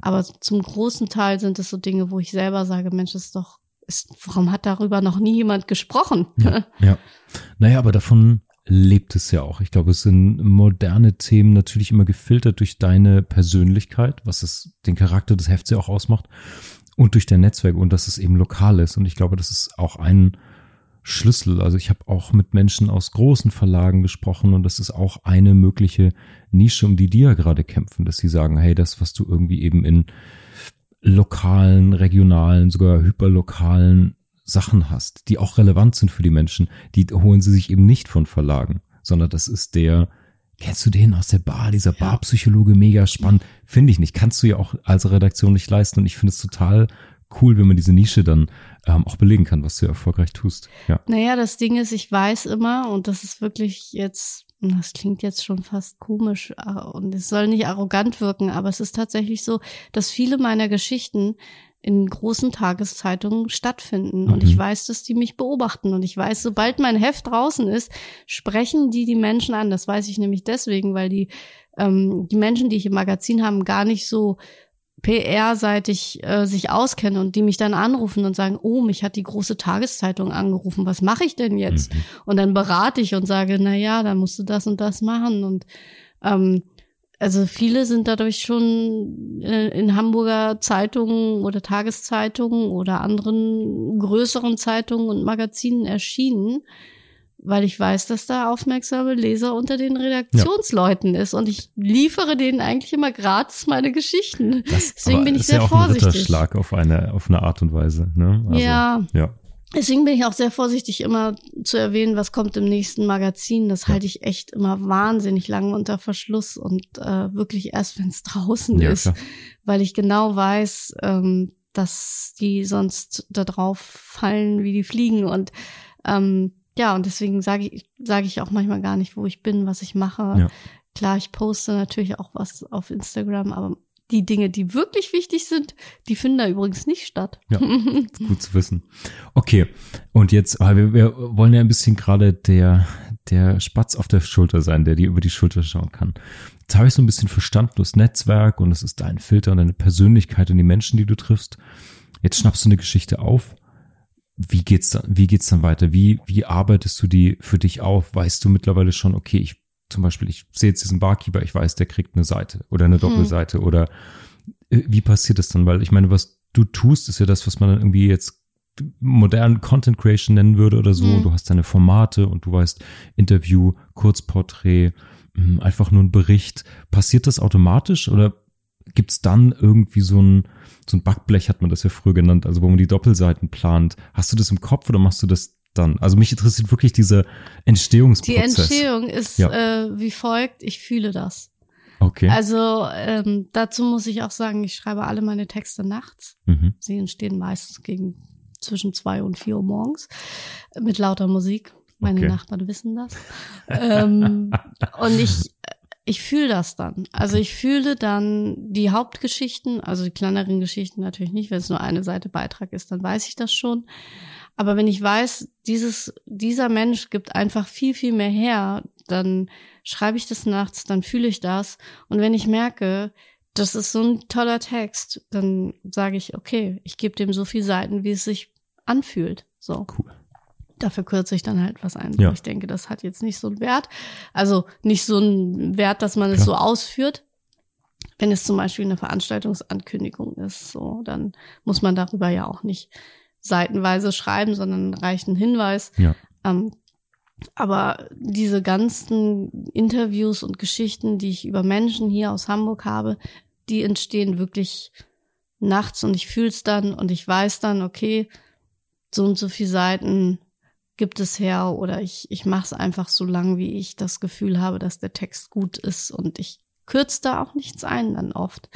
aber zum großen Teil sind es so Dinge, wo ich selber sage, Mensch, das ist doch, ist, warum hat darüber noch nie jemand gesprochen? Ja, *laughs* ja. Naja, aber davon lebt es ja auch. Ich glaube, es sind moderne Themen natürlich immer gefiltert durch deine Persönlichkeit, was es den Charakter des Hefts ja auch ausmacht und durch dein Netzwerk und dass es eben lokal ist. Und ich glaube, das ist auch ein Schlüssel. Also ich habe auch mit Menschen aus großen Verlagen gesprochen und das ist auch eine mögliche Nische, um die die ja gerade kämpfen, dass sie sagen, hey, das, was du irgendwie eben in lokalen, regionalen, sogar hyperlokalen Sachen hast, die auch relevant sind für die Menschen, die holen sie sich eben nicht von Verlagen, sondern das ist der, kennst du den aus der Bar, dieser ja. Barpsychologe, mega spannend, finde ich nicht, kannst du ja auch als Redaktion nicht leisten und ich finde es total cool, wenn man diese Nische dann ähm, auch belegen kann, was du erfolgreich tust. Ja. Naja, das Ding ist, ich weiß immer, und das ist wirklich jetzt, das klingt jetzt schon fast komisch äh, und es soll nicht arrogant wirken, aber es ist tatsächlich so, dass viele meiner Geschichten in großen Tageszeitungen stattfinden. Mhm. Und ich mhm. weiß, dass die mich beobachten. Und ich weiß, sobald mein Heft draußen ist, sprechen die die Menschen an. Das weiß ich nämlich deswegen, weil die, ähm, die Menschen, die ich im Magazin haben, gar nicht so PR-seitig äh, sich auskennen und die mich dann anrufen und sagen, oh, mich hat die große Tageszeitung angerufen, was mache ich denn jetzt? Mhm. Und dann berate ich und sage, na ja, dann musst du das und das machen und ähm, also viele sind dadurch schon äh, in Hamburger Zeitungen oder Tageszeitungen oder anderen größeren Zeitungen und Magazinen erschienen weil ich weiß, dass da aufmerksame Leser unter den Redaktionsleuten ja. ist und ich liefere denen eigentlich immer gratis meine Geschichten. Das, Deswegen bin ich ist sehr ja auch vorsichtig. Ein Ritterschlag auf eine auf eine Art und Weise. Ne? Also, ja. ja. Deswegen bin ich auch sehr vorsichtig, immer zu erwähnen, was kommt im nächsten Magazin. Das ja. halte ich echt immer wahnsinnig lange unter Verschluss und äh, wirklich erst, wenn es draußen ist, klar. weil ich genau weiß, ähm, dass die sonst da drauf fallen wie die Fliegen und ähm, ja, und deswegen sage ich, sage ich auch manchmal gar nicht, wo ich bin, was ich mache. Ja. Klar, ich poste natürlich auch was auf Instagram, aber die Dinge, die wirklich wichtig sind, die finden da übrigens nicht statt. Ja, *laughs* gut zu wissen. Okay, und jetzt, wir, wir wollen ja ein bisschen gerade der, der Spatz auf der Schulter sein, der dir über die Schulter schauen kann. Jetzt habe ich so ein bisschen verstanden, das Netzwerk und es ist dein Filter und deine Persönlichkeit und die Menschen, die du triffst. Jetzt schnappst du eine Geschichte auf wie geht's dann, wie geht's dann weiter? Wie, wie arbeitest du die für dich auf? Weißt du mittlerweile schon, okay, ich, zum Beispiel, ich sehe jetzt diesen Barkeeper, ich weiß, der kriegt eine Seite oder eine hm. Doppelseite hm. oder äh, wie passiert das dann? Weil ich meine, was du tust, ist ja das, was man dann irgendwie jetzt modernen Content Creation nennen würde oder so. Hm. Du hast deine Formate und du weißt Interview, Kurzporträt, hm, einfach nur ein Bericht. Passiert das automatisch oder gibt's dann irgendwie so ein, so ein Backblech hat man das ja früher genannt, also wo man die Doppelseiten plant. Hast du das im Kopf oder machst du das dann? Also mich interessiert wirklich dieser Entstehungsprozess. Die Entstehung ist ja. äh, wie folgt, ich fühle das. Okay. Also ähm, dazu muss ich auch sagen, ich schreibe alle meine Texte nachts. Mhm. Sie entstehen meistens gegen zwischen zwei und vier Uhr morgens mit lauter Musik. Meine okay. Nachbarn wissen das. ähm, *laughs* und ich ich fühle das dann. Also ich fühle dann die Hauptgeschichten, also die kleineren Geschichten natürlich nicht, wenn es nur eine Seite Beitrag ist, dann weiß ich das schon. Aber wenn ich weiß, dieses, dieser Mensch gibt einfach viel, viel mehr her, dann schreibe ich das nachts, dann fühle ich das. Und wenn ich merke, das ist so ein toller Text, dann sage ich, okay, ich gebe dem so viel Seiten, wie es sich anfühlt. So. Cool. Dafür kürze ich dann halt was ein. Ja. Ich denke, das hat jetzt nicht so einen Wert. Also nicht so einen Wert, dass man Klar. es so ausführt. Wenn es zum Beispiel eine Veranstaltungsankündigung ist, so, dann muss man darüber ja auch nicht seitenweise schreiben, sondern reicht ein Hinweis. Ja. Ähm, aber diese ganzen Interviews und Geschichten, die ich über Menschen hier aus Hamburg habe, die entstehen wirklich nachts und ich fühle es dann und ich weiß dann, okay, so und so viele Seiten gibt es her oder ich, ich mache es einfach so lang, wie ich das Gefühl habe, dass der Text gut ist und ich kürze da auch nichts ein dann oft.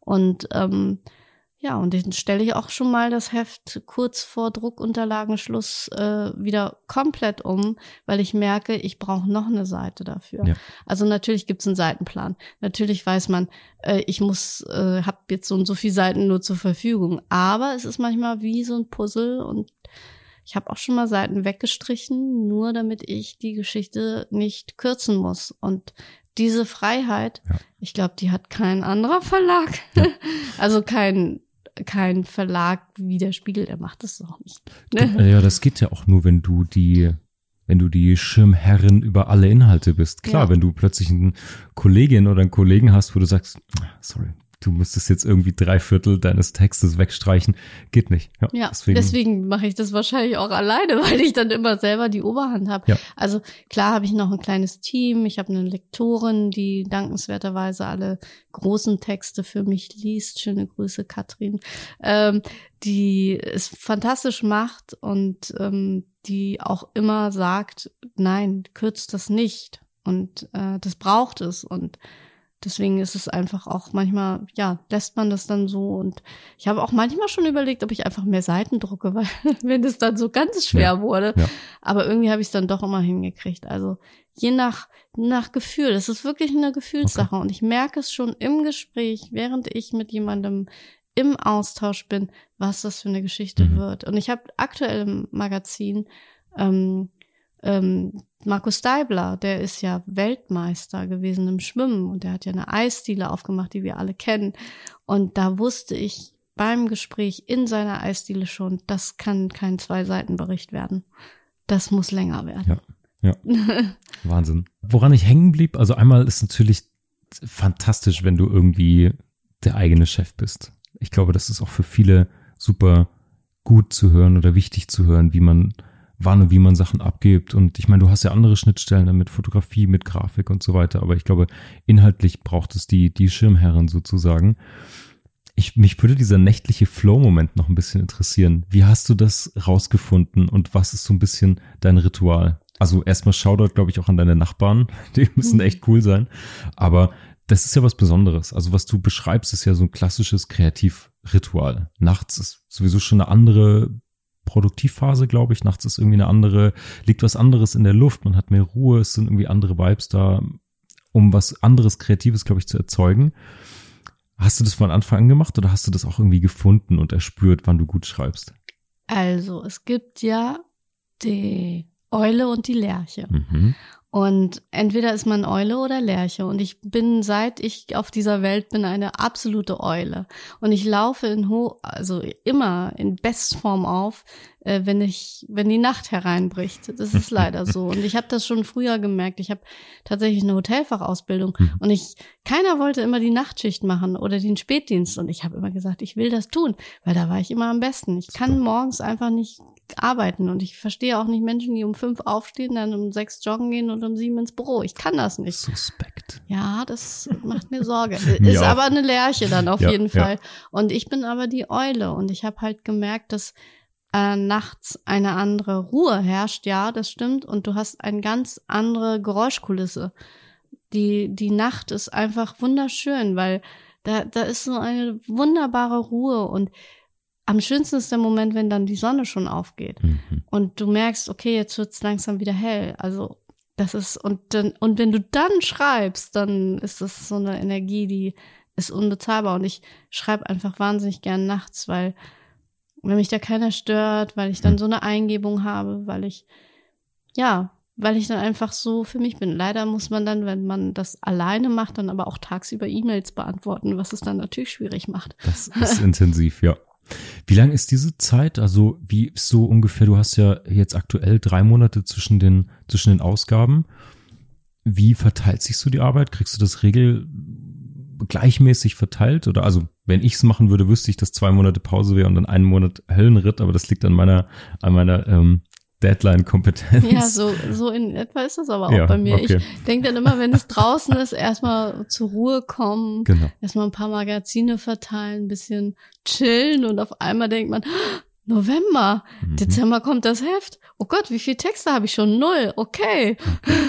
Und ähm, ja, und dann stelle ich auch schon mal das Heft kurz vor Druckunterlagenschluss äh, wieder komplett um, weil ich merke, ich brauche noch eine Seite dafür. Ja. Also natürlich gibt's einen Seitenplan. Natürlich weiß man, äh, ich muss, äh, habe jetzt so und so viele Seiten nur zur Verfügung. Aber es ist manchmal wie so ein Puzzle und ich habe auch schon mal Seiten weggestrichen, nur damit ich die Geschichte nicht kürzen muss. Und diese Freiheit, ja. ich glaube, die hat kein anderer Verlag. Ja. *laughs* also kein kein Verlag wie der Spiegel, der macht das doch nicht. Ne? Ja, das geht ja auch nur, wenn du die, wenn du die Schirmherrin über alle Inhalte bist. Klar, ja. wenn du plötzlich eine Kollegin oder einen Kollegen hast, wo du sagst, sorry, du müsstest jetzt irgendwie drei Viertel deines Textes wegstreichen. Geht nicht. Ja, ja deswegen, deswegen mache ich das wahrscheinlich auch alleine, *laughs* weil ich dann immer selber die Oberhand habe. Ja. Also klar habe ich noch ein kleines Team. Ich habe eine Lektorin, die dankenswerterweise alle großen Texte für mich liest. Schöne Grüße, Katrin. Ähm, die es fantastisch macht und ähm, die auch immer sagt, nein, kürzt das nicht. Und äh, das braucht es. Und Deswegen ist es einfach auch manchmal, ja, lässt man das dann so. Und ich habe auch manchmal schon überlegt, ob ich einfach mehr Seiten drucke, *laughs* weil wenn es dann so ganz schwer ja, wurde. Ja. Aber irgendwie habe ich es dann doch immer hingekriegt. Also je nach, nach Gefühl. Es ist wirklich eine Gefühlssache. Okay. Und ich merke es schon im Gespräch, während ich mit jemandem im Austausch bin, was das für eine Geschichte mhm. wird. Und ich habe aktuell im Magazin ähm, ähm, Markus Deibler, der ist ja Weltmeister gewesen im Schwimmen und der hat ja eine Eisdiele aufgemacht, die wir alle kennen. Und da wusste ich beim Gespräch in seiner Eisdiele schon, das kann kein Zwei-Seiten-Bericht werden. Das muss länger werden. Ja, ja. *laughs* Wahnsinn. Woran ich hängen blieb, also einmal ist natürlich fantastisch, wenn du irgendwie der eigene Chef bist. Ich glaube, das ist auch für viele super gut zu hören oder wichtig zu hören, wie man wann und wie man Sachen abgibt. Und ich meine, du hast ja andere Schnittstellen mit Fotografie, mit Grafik und so weiter. Aber ich glaube, inhaltlich braucht es die, die Schirmherren sozusagen. Ich, mich würde dieser nächtliche Flow-Moment noch ein bisschen interessieren. Wie hast du das rausgefunden und was ist so ein bisschen dein Ritual? Also erstmal Shoutout, glaube ich, auch an deine Nachbarn. *laughs* Die müssen echt cool sein. Aber das ist ja was Besonderes. Also was du beschreibst, ist ja so ein klassisches Kreativritual. Nachts ist sowieso schon eine andere Produktivphase, glaube ich. Nachts ist irgendwie eine andere, liegt was anderes in der Luft, man hat mehr Ruhe, es sind irgendwie andere Vibes da, um was anderes Kreatives, glaube ich, zu erzeugen. Hast du das von Anfang an gemacht oder hast du das auch irgendwie gefunden und erspürt, wann du gut schreibst? Also, es gibt ja die Eule und die Lerche. Mhm. Und entweder ist man Eule oder Lerche. Und ich bin, seit ich auf dieser Welt bin, eine absolute Eule. Und ich laufe in ho also immer in Bestform auf, äh, wenn ich, wenn die Nacht hereinbricht. Das ist *laughs* leider so. Und ich habe das schon früher gemerkt. Ich habe tatsächlich eine Hotelfachausbildung mhm. und ich, keiner wollte immer die Nachtschicht machen oder den Spätdienst. Und ich habe immer gesagt, ich will das tun, weil da war ich immer am besten. Ich kann morgens einfach nicht arbeiten und ich verstehe auch nicht Menschen, die um fünf aufstehen, dann um sechs joggen gehen und um sieben ins Büro. Ich kann das nicht. Suspekt. Ja, das macht mir *laughs* Sorge. Ist aber eine Lerche dann auf ja, jeden Fall. Ja. Und ich bin aber die Eule und ich habe halt gemerkt, dass äh, nachts eine andere Ruhe herrscht, ja, das stimmt, und du hast eine ganz andere Geräuschkulisse. Die, die Nacht ist einfach wunderschön, weil da, da ist so eine wunderbare Ruhe und am schönsten ist der Moment, wenn dann die Sonne schon aufgeht mhm. und du merkst, okay, jetzt wird's langsam wieder hell. Also das ist und dann und wenn du dann schreibst, dann ist das so eine Energie, die ist unbezahlbar und ich schreibe einfach wahnsinnig gern nachts, weil wenn mich da keiner stört, weil ich dann hm. so eine Eingebung habe, weil ich, ja, weil ich dann einfach so für mich bin. Leider muss man dann, wenn man das alleine macht, dann aber auch tagsüber E-Mails beantworten, was es dann natürlich schwierig macht. Das *laughs* ist intensiv, ja. Wie lang ist diese Zeit? Also wie ist so ungefähr, du hast ja jetzt aktuell drei Monate zwischen den, zwischen den Ausgaben. Wie verteilt sich so die Arbeit? Kriegst du das regel gleichmäßig verteilt? Oder also, wenn ich es machen würde, wüsste ich, dass zwei Monate Pause wäre und dann einen Monat Höllenritt, aber das liegt an meiner, an meiner ähm, Deadline-Kompetenz. Ja, so, so in etwa ist das aber auch ja, bei mir. Okay. Ich denke dann immer, wenn es draußen ist, erstmal zur Ruhe kommen, genau. erstmal ein paar Magazine verteilen, ein bisschen chillen und auf einmal denkt man, November, mhm. Dezember kommt das Heft. Oh Gott, wie viele Texte habe ich schon? Null. Okay.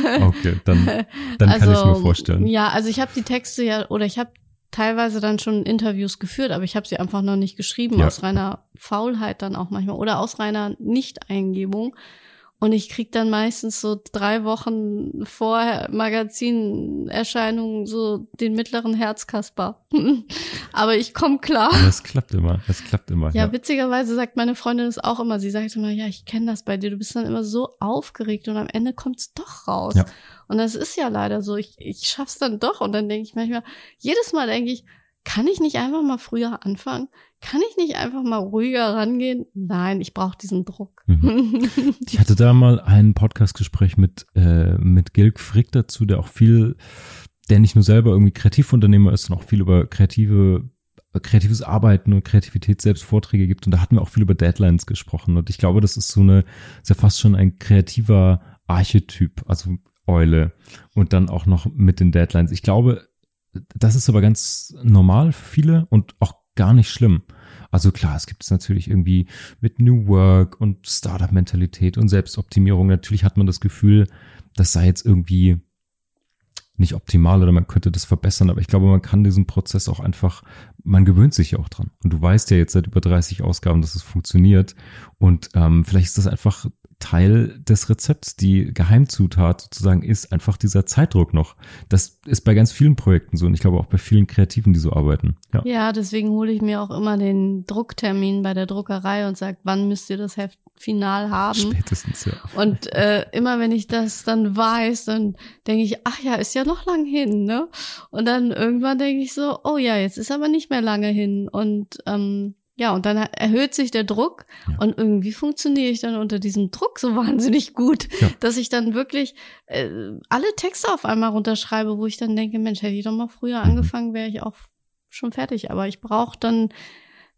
Okay, okay dann, dann also, kann ich mir vorstellen. Ja, also ich habe die Texte ja, oder ich habe teilweise dann schon Interviews geführt, aber ich habe sie einfach noch nicht geschrieben, ja. aus reiner Faulheit dann auch manchmal oder aus reiner Nicht-Eingebung. Und ich krieg dann meistens so drei Wochen vor Magazinerscheinung so den mittleren Herzkasper. *laughs* Aber ich komme klar. Das klappt immer, das klappt immer. Ja, ja, witzigerweise sagt meine Freundin das auch immer. Sie sagt immer, ja, ich kenne das bei dir. Du bist dann immer so aufgeregt und am Ende kommt's doch raus. Ja. Und das ist ja leider so. Ich, ich schaff's dann doch. Und dann denke ich manchmal, jedes Mal denke ich, kann ich nicht einfach mal früher anfangen? Kann ich nicht einfach mal ruhiger rangehen? Nein, ich brauche diesen Druck. Mhm. *laughs* Ich hatte da mal ein Podcastgespräch mit, äh, mit Gilg Frick dazu, der auch viel, der nicht nur selber irgendwie Kreativunternehmer ist, sondern auch viel über kreative kreatives Arbeiten und Kreativität selbst Vorträge gibt. Und da hatten wir auch viel über Deadlines gesprochen. Und ich glaube, das ist so eine, ist ja fast schon ein kreativer Archetyp, also Eule. Und dann auch noch mit den Deadlines. Ich glaube, das ist aber ganz normal für viele und auch gar nicht schlimm. Also klar, es gibt es natürlich irgendwie mit New Work und Startup-Mentalität und Selbstoptimierung. Natürlich hat man das Gefühl, das sei jetzt irgendwie nicht optimal oder man könnte das verbessern, aber ich glaube, man kann diesen Prozess auch einfach, man gewöhnt sich ja auch dran. Und du weißt ja jetzt seit über 30 Ausgaben, dass es funktioniert. Und ähm, vielleicht ist das einfach Teil des Rezepts. Die Geheimzutat sozusagen ist einfach dieser Zeitdruck noch. Das ist bei ganz vielen Projekten so und ich glaube auch bei vielen Kreativen, die so arbeiten. Ja, ja deswegen hole ich mir auch immer den Drucktermin bei der Druckerei und sage, wann müsst ihr das Heft final haben? Spätestens, ja. Und äh, immer wenn ich das dann weiß, dann denke ich, ach ja, ist ja noch lang hin, ne? Und dann irgendwann denke ich so, oh ja, jetzt ist aber nicht mehr lange hin. Und ähm, ja, und dann erhöht sich der Druck ja. und irgendwie funktioniere ich dann unter diesem Druck so *laughs* wahnsinnig gut, ja. dass ich dann wirklich äh, alle Texte auf einmal runterschreibe, wo ich dann denke, Mensch, hätte ich doch mal früher mhm. angefangen, wäre ich auch schon fertig. Aber ich brauche dann,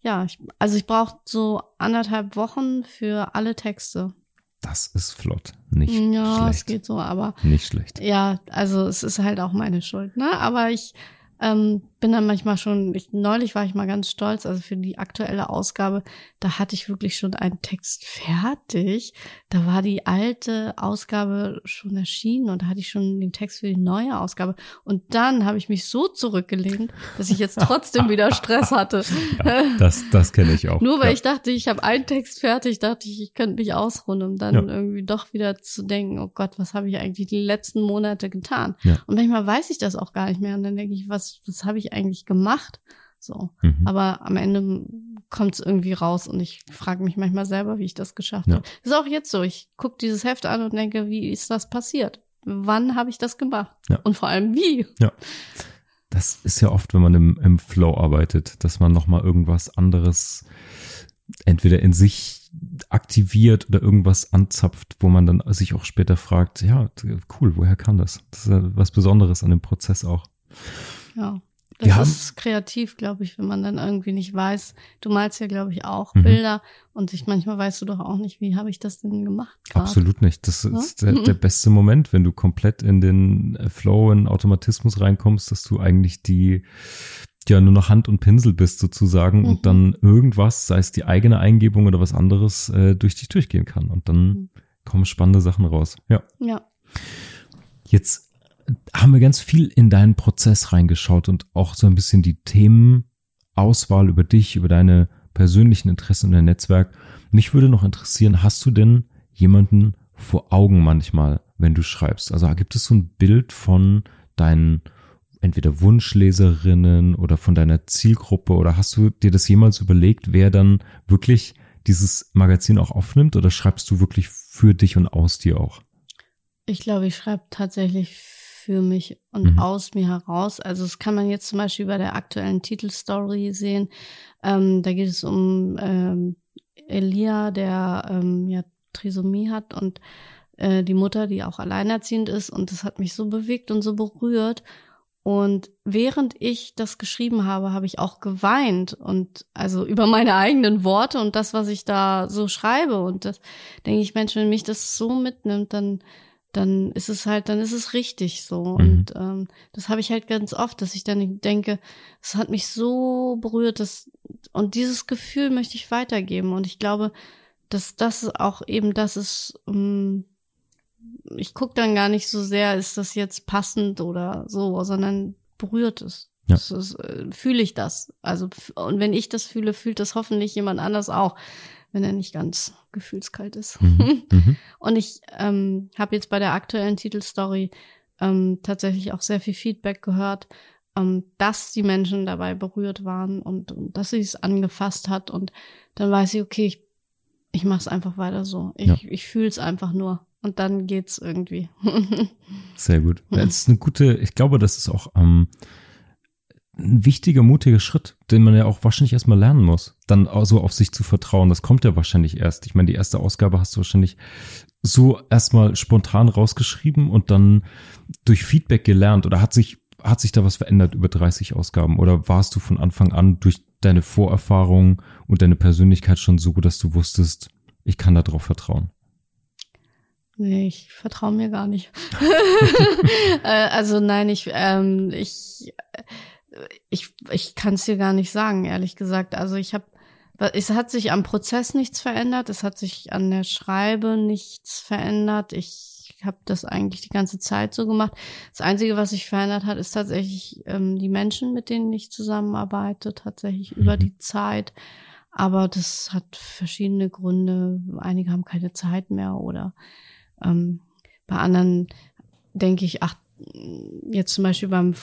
ja, ich, also ich brauche so anderthalb Wochen für alle Texte. Das ist flott. Nicht ja, schlecht. Ja, es geht so, aber. Nicht schlecht. Ja, also es ist halt auch meine Schuld, ne? Aber ich ähm, bin dann manchmal schon, ich, neulich war ich mal ganz stolz, also für die aktuelle Ausgabe, da hatte ich wirklich schon einen Text fertig. Da war die alte Ausgabe schon erschienen und da hatte ich schon den Text für die neue Ausgabe. Und dann habe ich mich so zurückgelehnt, dass ich jetzt trotzdem wieder Stress hatte. *laughs* Ja, das das kenne ich auch. Nur weil ja. ich dachte, ich habe einen Text fertig, dachte ich, ich könnte mich ausruhen, um dann ja. irgendwie doch wieder zu denken, oh Gott, was habe ich eigentlich die letzten Monate getan? Und manchmal weiß ich das auch gar nicht mehr. Und dann denke ich, was, was habe ich eigentlich gemacht? So. Mhm. Aber am Ende kommt es irgendwie raus und ich frage mich manchmal selber, wie ich das geschafft ja. habe. Ist auch jetzt so. Ich gucke dieses Heft an und denke, wie ist das passiert? Wann habe ich das gemacht? Ja. Und vor allem wie? Ja. Das ist ja oft, wenn man im, im Flow arbeitet, dass man nochmal irgendwas anderes entweder in sich aktiviert oder irgendwas anzapft, wo man dann sich auch später fragt, ja, cool, woher kam das? Das ist ja was Besonderes an dem Prozess auch. Ja. Das wir ist kreativ, glaube ich, wenn man dann irgendwie nicht weiß. Du malst ja, glaube ich, auch mhm. Bilder und ich manchmal weißt du doch auch nicht, wie habe ich das denn gemacht? Grad? Absolut nicht. Das ja? ist der, der, beste Moment, wenn du komplett in den Flow, in Automatismus reinkommst, dass du eigentlich die ja nur noch Hand und Pinsel bist sozusagen mhm. und dann irgendwas, sei es die eigene Eingebung oder was anderes, äh, durch dich durchgehen kann und dann mhm. kommen spannende Sachen raus. Ja. Ja. Jetzt haben wir ganz viel in deinen Prozess reingeschaut und auch so ein bisschen die Themenauswahl über dich, über deine persönlichen Interessen in dein Netzwerk. Mich würde noch interessieren, hast du denn jemanden vor Augen manchmal, wenn du schreibst? Also gibt es so ein Bild von deinen entweder Wunschleserinnen oder von deiner Zielgruppe oder hast du dir das jemals überlegt, wer dann wirklich dieses Magazin auch aufnimmt oder schreibst du wirklich für dich und aus dir auch? Ich glaube, ich schreibe tatsächlich für mich und mhm. aus mir heraus. Also das kann man jetzt zum Beispiel bei der aktuellen Titelstory sehen. Ähm, da geht es um ähm, Elia, der ähm, ja Trisomie hat und äh, die Mutter, die auch alleinerziehend ist. Und das hat mich so bewegt und so berührt. Und während ich das geschrieben habe, habe ich auch geweint und also *laughs* über meine eigenen Worte und das, was ich da so schreibe. Und das denke ich, Mensch, wenn mich das so mitnimmt, dann dann ist es halt, dann ist es richtig so. Mhm. Und ähm, das habe ich halt ganz oft, dass ich dann denke, es hat mich so berührt, dass, und dieses Gefühl möchte ich weitergeben. Und ich glaube, dass das auch eben das ist, ähm, ich gucke dann gar nicht so sehr, ist das jetzt passend oder so, sondern berührt es. Ja. Äh, fühle ich das. Also, und wenn ich das fühle, fühlt das hoffentlich jemand anders auch, wenn er nicht ganz gefühlskalt ist. Mhm. Mhm. *laughs* und ich ähm, habe jetzt bei der aktuellen Titelstory ähm, tatsächlich auch sehr viel Feedback gehört, ähm, dass die Menschen dabei berührt waren und, und dass sie es angefasst hat. Und dann weiß ich, okay, ich, ich mache es einfach weiter so. Ich, ja. ich fühle es einfach nur. Und dann geht's irgendwie. *laughs* Sehr gut. Das ist eine gute, ich glaube, das ist auch ähm, ein wichtiger, mutiger Schritt, den man ja auch wahrscheinlich erstmal lernen muss. Dann so auf sich zu vertrauen. Das kommt ja wahrscheinlich erst. Ich meine, die erste Ausgabe hast du wahrscheinlich so erstmal spontan rausgeschrieben und dann durch Feedback gelernt oder hat sich, hat sich da was verändert über 30 Ausgaben oder warst du von Anfang an durch deine Vorerfahrung und deine Persönlichkeit schon so, dass du wusstest, ich kann darauf vertrauen? Nee, ich vertraue mir gar nicht. *laughs* Äh, also nein, ich, ähm, ich, ich, ich kann es dir gar nicht sagen, ehrlich gesagt. Also ich habe es hat sich am Prozess nichts verändert, es hat sich an der Schreibe nichts verändert. Ich habe das eigentlich die ganze Zeit so gemacht. Das Einzige, was sich verändert hat, ist tatsächlich ähm, die Menschen, mit denen ich zusammenarbeite, tatsächlich mhm. über die Zeit. Aber das hat verschiedene Gründe. Einige haben keine Zeit mehr oder ähm, bei anderen denke ich, ach, jetzt zum Beispiel beim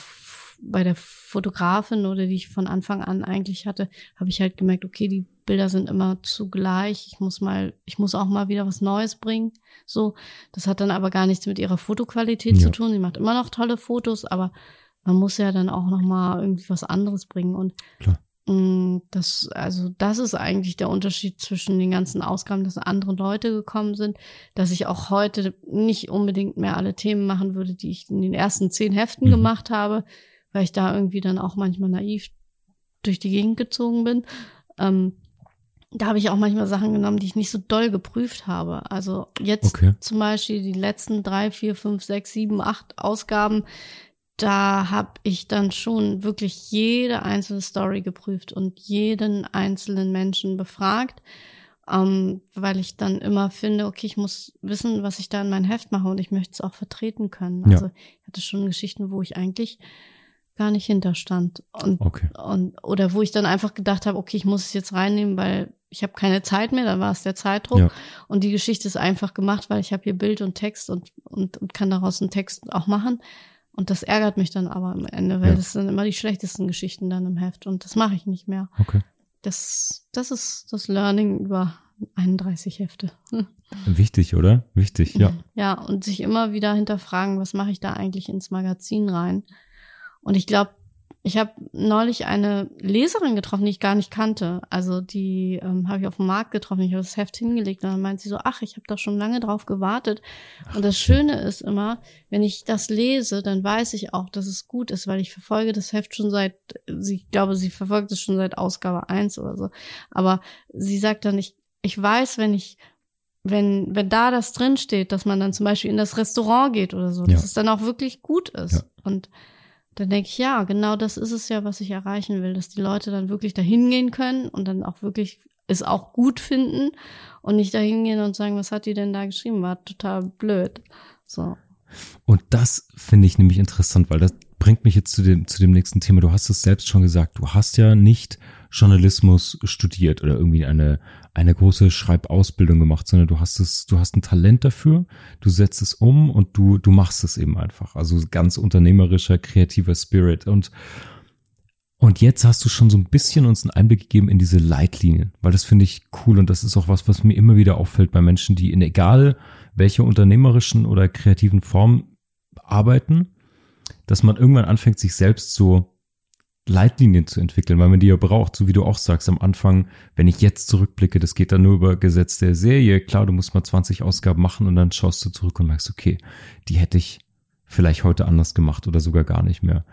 bei der Fotografin oder die ich von Anfang an eigentlich hatte, habe ich halt gemerkt, okay, die Bilder sind immer zugleich. Ich muss mal, ich muss auch mal wieder was Neues bringen. So, das hat dann aber gar nichts mit ihrer Fotoqualität ja. zu tun. Sie macht immer noch tolle Fotos, aber man muss ja dann auch noch mal irgendwie was anderes bringen und Klar. Mm, das, also das ist eigentlich der Unterschied zwischen den ganzen Ausgaben, dass andere Leute gekommen sind, dass ich auch heute nicht unbedingt mehr alle Themen machen würde, die ich in den ersten zehn Heften mhm. gemacht habe, weil ich da irgendwie dann auch manchmal naiv durch die Gegend gezogen bin. Ähm, da habe ich auch manchmal Sachen genommen, die ich nicht so doll geprüft habe. Also jetzt okay. zum Beispiel die letzten drei, vier, fünf, sechs, sieben, acht Ausgaben, da habe ich dann schon wirklich jede einzelne Story geprüft und jeden einzelnen Menschen befragt, ähm, weil ich dann immer finde, okay, ich muss wissen, was ich da in mein Heft mache und ich möchte es auch vertreten können. Also ja. ich hatte schon Geschichten, wo ich eigentlich gar nicht hinterstand. Und, okay. und oder wo ich dann einfach gedacht habe, okay, ich muss es jetzt reinnehmen, weil ich habe keine Zeit mehr, dann war es der Zeitdruck. Ja. Und die Geschichte ist einfach gemacht, weil ich habe hier Bild und Text und, und, und kann daraus einen Text auch machen. Und das ärgert mich dann aber am Ende, weil ja. das sind immer die schlechtesten Geschichten dann im Heft und das mache ich nicht mehr. Okay. Das, das ist das Learning über 31 Hefte. *laughs* Wichtig, oder? Wichtig, ja. Ja, und sich immer wieder hinterfragen, was mache ich da eigentlich ins Magazin rein? Und ich glaube, ich habe neulich eine Leserin getroffen, die ich gar nicht kannte. Also die ähm, habe ich auf dem Markt getroffen. Ich habe das Heft hingelegt und dann meint sie so, ach, ich habe da schon lange drauf gewartet. Und das Schöne ist immer, wenn ich das lese, dann weiß ich auch, dass es gut ist, weil ich verfolge das Heft schon seit, ich glaube, sie verfolgt es schon seit Ausgabe eins oder so. Aber sie sagt dann, ich, ich weiß, wenn ich wenn, wenn da das drin steht, dass man dann zum Beispiel in das Restaurant geht oder so, ja. dass es dann auch wirklich gut ist. Ja. Und dann denke ich, ja, genau das ist es ja, was ich erreichen will, dass die Leute dann wirklich dahin gehen können und dann auch wirklich es auch gut finden und nicht dahin gehen und sagen, was hat die denn da geschrieben? War total blöd. So. Und das finde ich nämlich interessant, weil das bringt mich jetzt zu dem, zu dem nächsten Thema. Du hast es selbst schon gesagt. Du hast ja nicht Journalismus studiert oder irgendwie eine, eine große Schreibausbildung gemacht, sondern du hast es, du hast ein Talent dafür, du setzt es um und du, du machst es eben einfach. Also ganz unternehmerischer, kreativer Spirit und und jetzt hast du schon so ein bisschen uns einen Einblick gegeben in diese Leitlinien, weil das finde ich cool und das ist auch was, was mir immer wieder auffällt bei Menschen, die in egal welcher unternehmerischen oder kreativen Form arbeiten, dass man irgendwann anfängt, sich selbst so Leitlinien zu entwickeln, weil man die ja braucht, so wie du auch sagst am Anfang, wenn ich jetzt zurückblicke, das geht dann nur über Gesetz der Serie, klar, du musst mal 20 Ausgaben machen und dann schaust du zurück und merkst, okay, die hätte ich vielleicht heute anders gemacht oder sogar gar nicht mehr.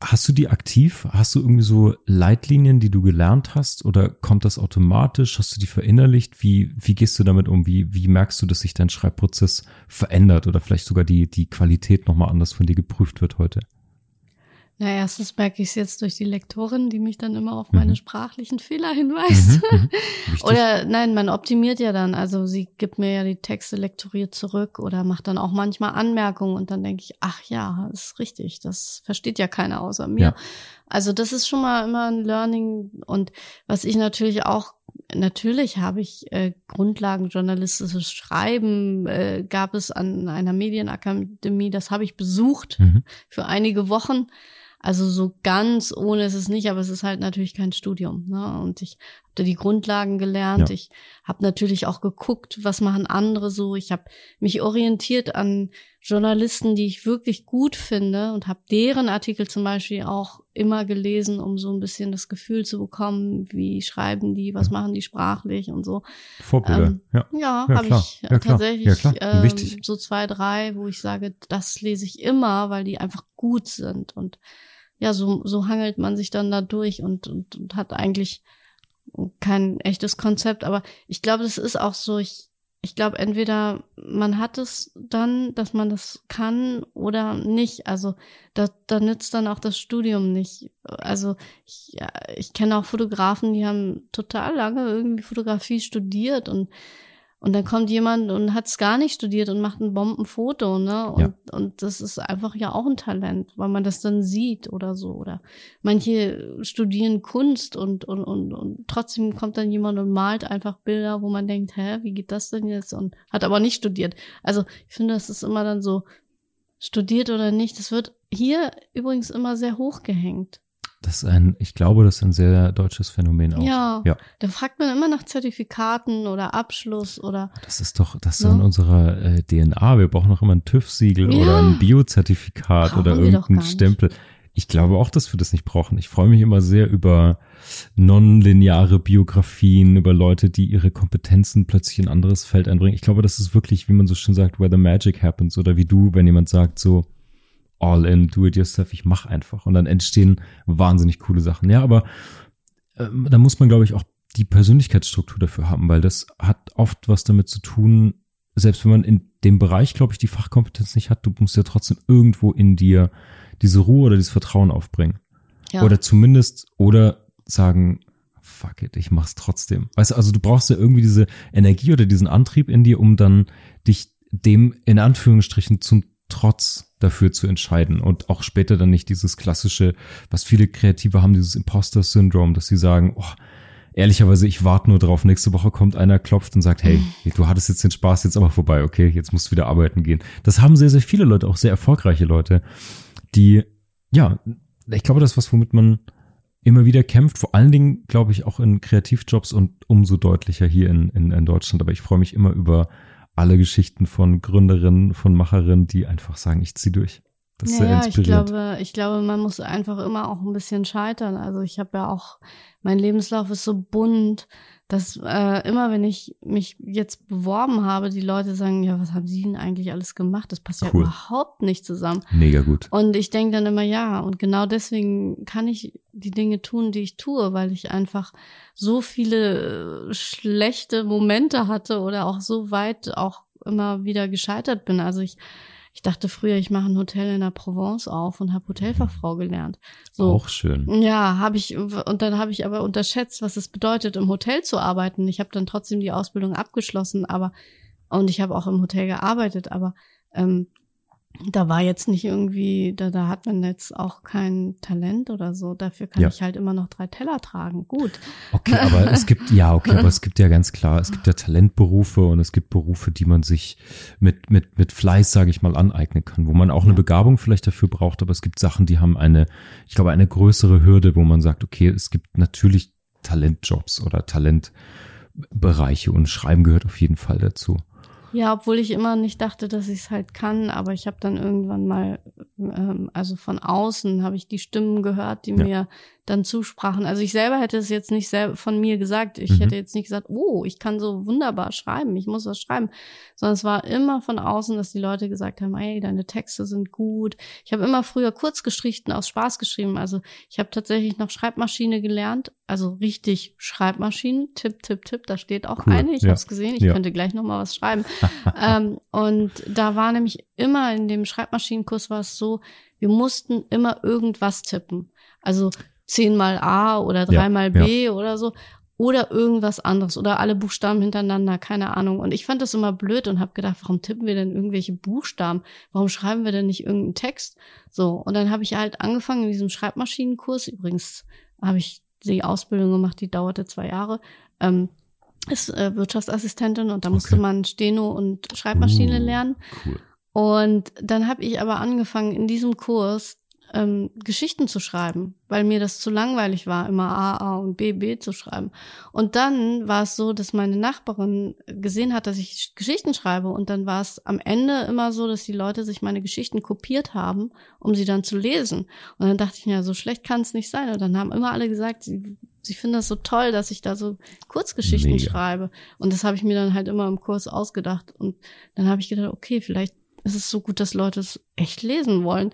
Hast du die aktiv? Hast du irgendwie so Leitlinien, die du gelernt hast oder kommt das automatisch? Hast du die verinnerlicht? Wie, wie gehst du damit um? Wie, wie merkst du, dass sich dein Schreibprozess verändert oder vielleicht sogar die, die Qualität nochmal anders von dir geprüft wird heute? Na, erstens merke ich es jetzt durch die Lektorin, die mich dann immer auf meine mhm. sprachlichen Fehler hinweist. Mhm. mhm. oder nein, man optimiert ja dann. Also sie gibt mir ja die Texte lektoriert zurück oder macht dann auch manchmal Anmerkungen und dann denke ich, ach ja, ist richtig, das versteht ja keiner außer mir. Ja. Also das ist schon mal immer ein Learning. Und was ich natürlich auch natürlich habe ich äh, Grundlagen journalistisches Schreiben, äh, gab es an einer Medienakademie, das habe ich besucht mhm. für einige Wochen. Also so ganz ohne ist es nicht, aber es ist halt natürlich kein Studium. Ne? Und ich die Grundlagen gelernt. Ja. Ich habe natürlich auch geguckt, was machen andere so. Ich habe mich orientiert an Journalisten, die ich wirklich gut finde und habe deren Artikel zum Beispiel auch immer gelesen, um so ein bisschen das Gefühl zu bekommen, wie schreiben die, was machen die sprachlich und so. Vorbilder, ähm, ja. Ja, ja habe ich ja, tatsächlich ähm, so zwei, drei, wo ich sage, das lese ich immer, weil die einfach gut sind und ja, so, so hangelt man sich dann da durch und, und, und hat eigentlich kein echtes Konzept. Aber ich glaube, das ist auch so, ich, ich glaube, entweder man hat es dann, dass man das kann oder nicht. Also da, da nützt dann auch das Studium nicht. Also ich, ja, ich kenne auch Fotografen, die haben total lange irgendwie Fotografie studiert und und dann kommt jemand und hat es gar nicht studiert und macht ein Bombenfoto, ne? Und, ja. und das ist einfach ja auch ein Talent, weil man das dann sieht oder so. Oder manche studieren Kunst und, und, und, und trotzdem kommt dann jemand und malt einfach Bilder, wo man denkt, hä, wie geht das denn jetzt? Und hat aber nicht studiert. Also ich finde, das ist immer dann so, studiert oder nicht. Das wird hier übrigens immer sehr hochgehängt. Das ist ein, ich glaube, das ist ein sehr deutsches Phänomen auch. Ja, ja. Da fragt man immer nach Zertifikaten oder Abschluss oder. Das ist doch, das ist ne? in unserer äh, DNA. Wir brauchen noch immer ein TÜV-Siegel ja. oder ein Biozertifikat oder irgendeinen Stempel. Ich glaube auch, dass wir das nicht brauchen. Ich freue mich immer sehr über nonlineare Biografien, über Leute, die ihre Kompetenzen plötzlich in ein anderes Feld einbringen. Ich glaube, das ist wirklich, wie man so schön sagt, where the magic happens oder wie du, wenn jemand sagt so, all in, do it yourself, ich mach einfach. Und dann entstehen wahnsinnig coole Sachen. Ja, aber äh, da muss man, glaube ich, auch die Persönlichkeitsstruktur dafür haben, weil das hat oft was damit zu tun, selbst wenn man in dem Bereich, glaube ich, die Fachkompetenz nicht hat, du musst ja trotzdem irgendwo in dir diese Ruhe oder dieses Vertrauen aufbringen. Ja. Oder zumindest, oder sagen, fuck it, ich mach's trotzdem. Weißt du, also du brauchst ja irgendwie diese Energie oder diesen Antrieb in dir, um dann dich dem in Anführungsstrichen zum Trotz dafür zu entscheiden und auch später dann nicht dieses klassische, was viele Kreative haben, dieses Imposter-Syndrom, dass sie sagen, oh, ehrlicherweise, ich warte nur drauf, nächste Woche kommt einer, klopft und sagt, hey, du hattest jetzt den Spaß, jetzt aber vorbei, okay, jetzt musst du wieder arbeiten gehen. Das haben sehr, sehr viele Leute, auch sehr erfolgreiche Leute, die, ja, ich glaube, das ist was, womit man immer wieder kämpft, vor allen Dingen, glaube ich, auch in Kreativjobs und umso deutlicher hier in, in, in Deutschland. Aber ich freue mich immer über alle Geschichten von Gründerinnen, von Macherinnen, die einfach sagen, ich ziehe durch. Das naja, sehr. Ich glaube, ich glaube, man muss einfach immer auch ein bisschen scheitern. Also ich habe ja auch, mein Lebenslauf ist so bunt, dass äh, immer, wenn ich mich jetzt beworben habe, die Leute sagen, ja, was haben Sie denn eigentlich alles gemacht? Das passt cool. ja überhaupt nicht zusammen. Mega gut. Und ich denke dann immer, ja, und genau deswegen kann ich die Dinge tun, die ich tue, weil ich einfach so viele äh, schlechte Momente hatte oder auch so weit auch immer wieder gescheitert bin. Also ich ich dachte früher, ich mache ein Hotel in der Provence auf und habe Hotelfachfrau gelernt. So, Auch schön. Ja, habe ich und dann habe ich aber unterschätzt, was es bedeutet, im Hotel zu arbeiten. Ich habe dann trotzdem die Ausbildung abgeschlossen, aber und ich habe auch im Hotel gearbeitet, aber ähm, da war jetzt nicht irgendwie, da, da hat man jetzt auch kein Talent oder so. Dafür kann ja. ich halt immer noch drei Teller tragen. Gut. Okay, aber es gibt, *laughs* ja, okay, aber es gibt ja ganz klar, es gibt ja Talentberufe und es gibt Berufe, die man sich mit, mit, mit Fleiß, sage ich mal, aneignen kann, wo man auch eine Begabung vielleicht dafür braucht, aber es gibt Sachen, die haben eine, ich glaube, eine größere Hürde, wo man sagt, okay, es gibt natürlich Talentjobs oder Talentbereiche und Schreiben gehört auf jeden Fall dazu. Ja, obwohl ich immer nicht dachte, dass ich es halt kann, aber ich habe dann irgendwann mal, ähm, also von außen habe ich die Stimmen gehört, die ja. mir dann zusprachen. Also ich selber hätte es jetzt nicht selber von mir gesagt. Ich mhm. hätte jetzt nicht gesagt, oh, ich kann so wunderbar schreiben, ich muss was schreiben, sondern es war immer von außen, dass die Leute gesagt haben, hey, deine Texte sind gut. Ich habe immer früher Kurzgeschichten aus Spaß geschrieben. Also ich habe tatsächlich noch Schreibmaschine gelernt, also richtig Schreibmaschinen, Tipp, Tipp, Tipp, da steht auch cool. eine. Ich ja. habe es gesehen, ich ja. könnte gleich noch mal was schreiben. *laughs* ähm, und da war nämlich immer in dem Schreibmaschinenkurs war es so, wir mussten immer irgendwas tippen. Also zehnmal A oder dreimal ja, B ja. oder so oder irgendwas anderes oder alle Buchstaben hintereinander, keine Ahnung. Und ich fand das immer blöd und habe gedacht, warum tippen wir denn irgendwelche Buchstaben? Warum schreiben wir denn nicht irgendeinen Text? So, und dann habe ich halt angefangen in diesem Schreibmaschinenkurs. Übrigens habe ich die Ausbildung gemacht, die dauerte zwei Jahre. Ähm, ist äh, Wirtschaftsassistentin und da musste okay. man Steno und Schreibmaschine uh, lernen. Cool. Und dann habe ich aber angefangen in diesem Kurs ähm, Geschichten zu schreiben, weil mir das zu langweilig war, immer A, A und B, B zu schreiben. Und dann war es so, dass meine Nachbarin gesehen hat, dass ich Geschichten schreibe und dann war es am Ende immer so, dass die Leute sich meine Geschichten kopiert haben, um sie dann zu lesen. Und dann dachte ich mir, so schlecht kann es nicht sein. Und dann haben immer alle gesagt, sie, sie finden das so toll, dass ich da so Kurzgeschichten Mega. schreibe. Und das habe ich mir dann halt immer im Kurs ausgedacht. Und dann habe ich gedacht, okay, vielleicht ist es so gut, dass Leute es echt lesen wollen.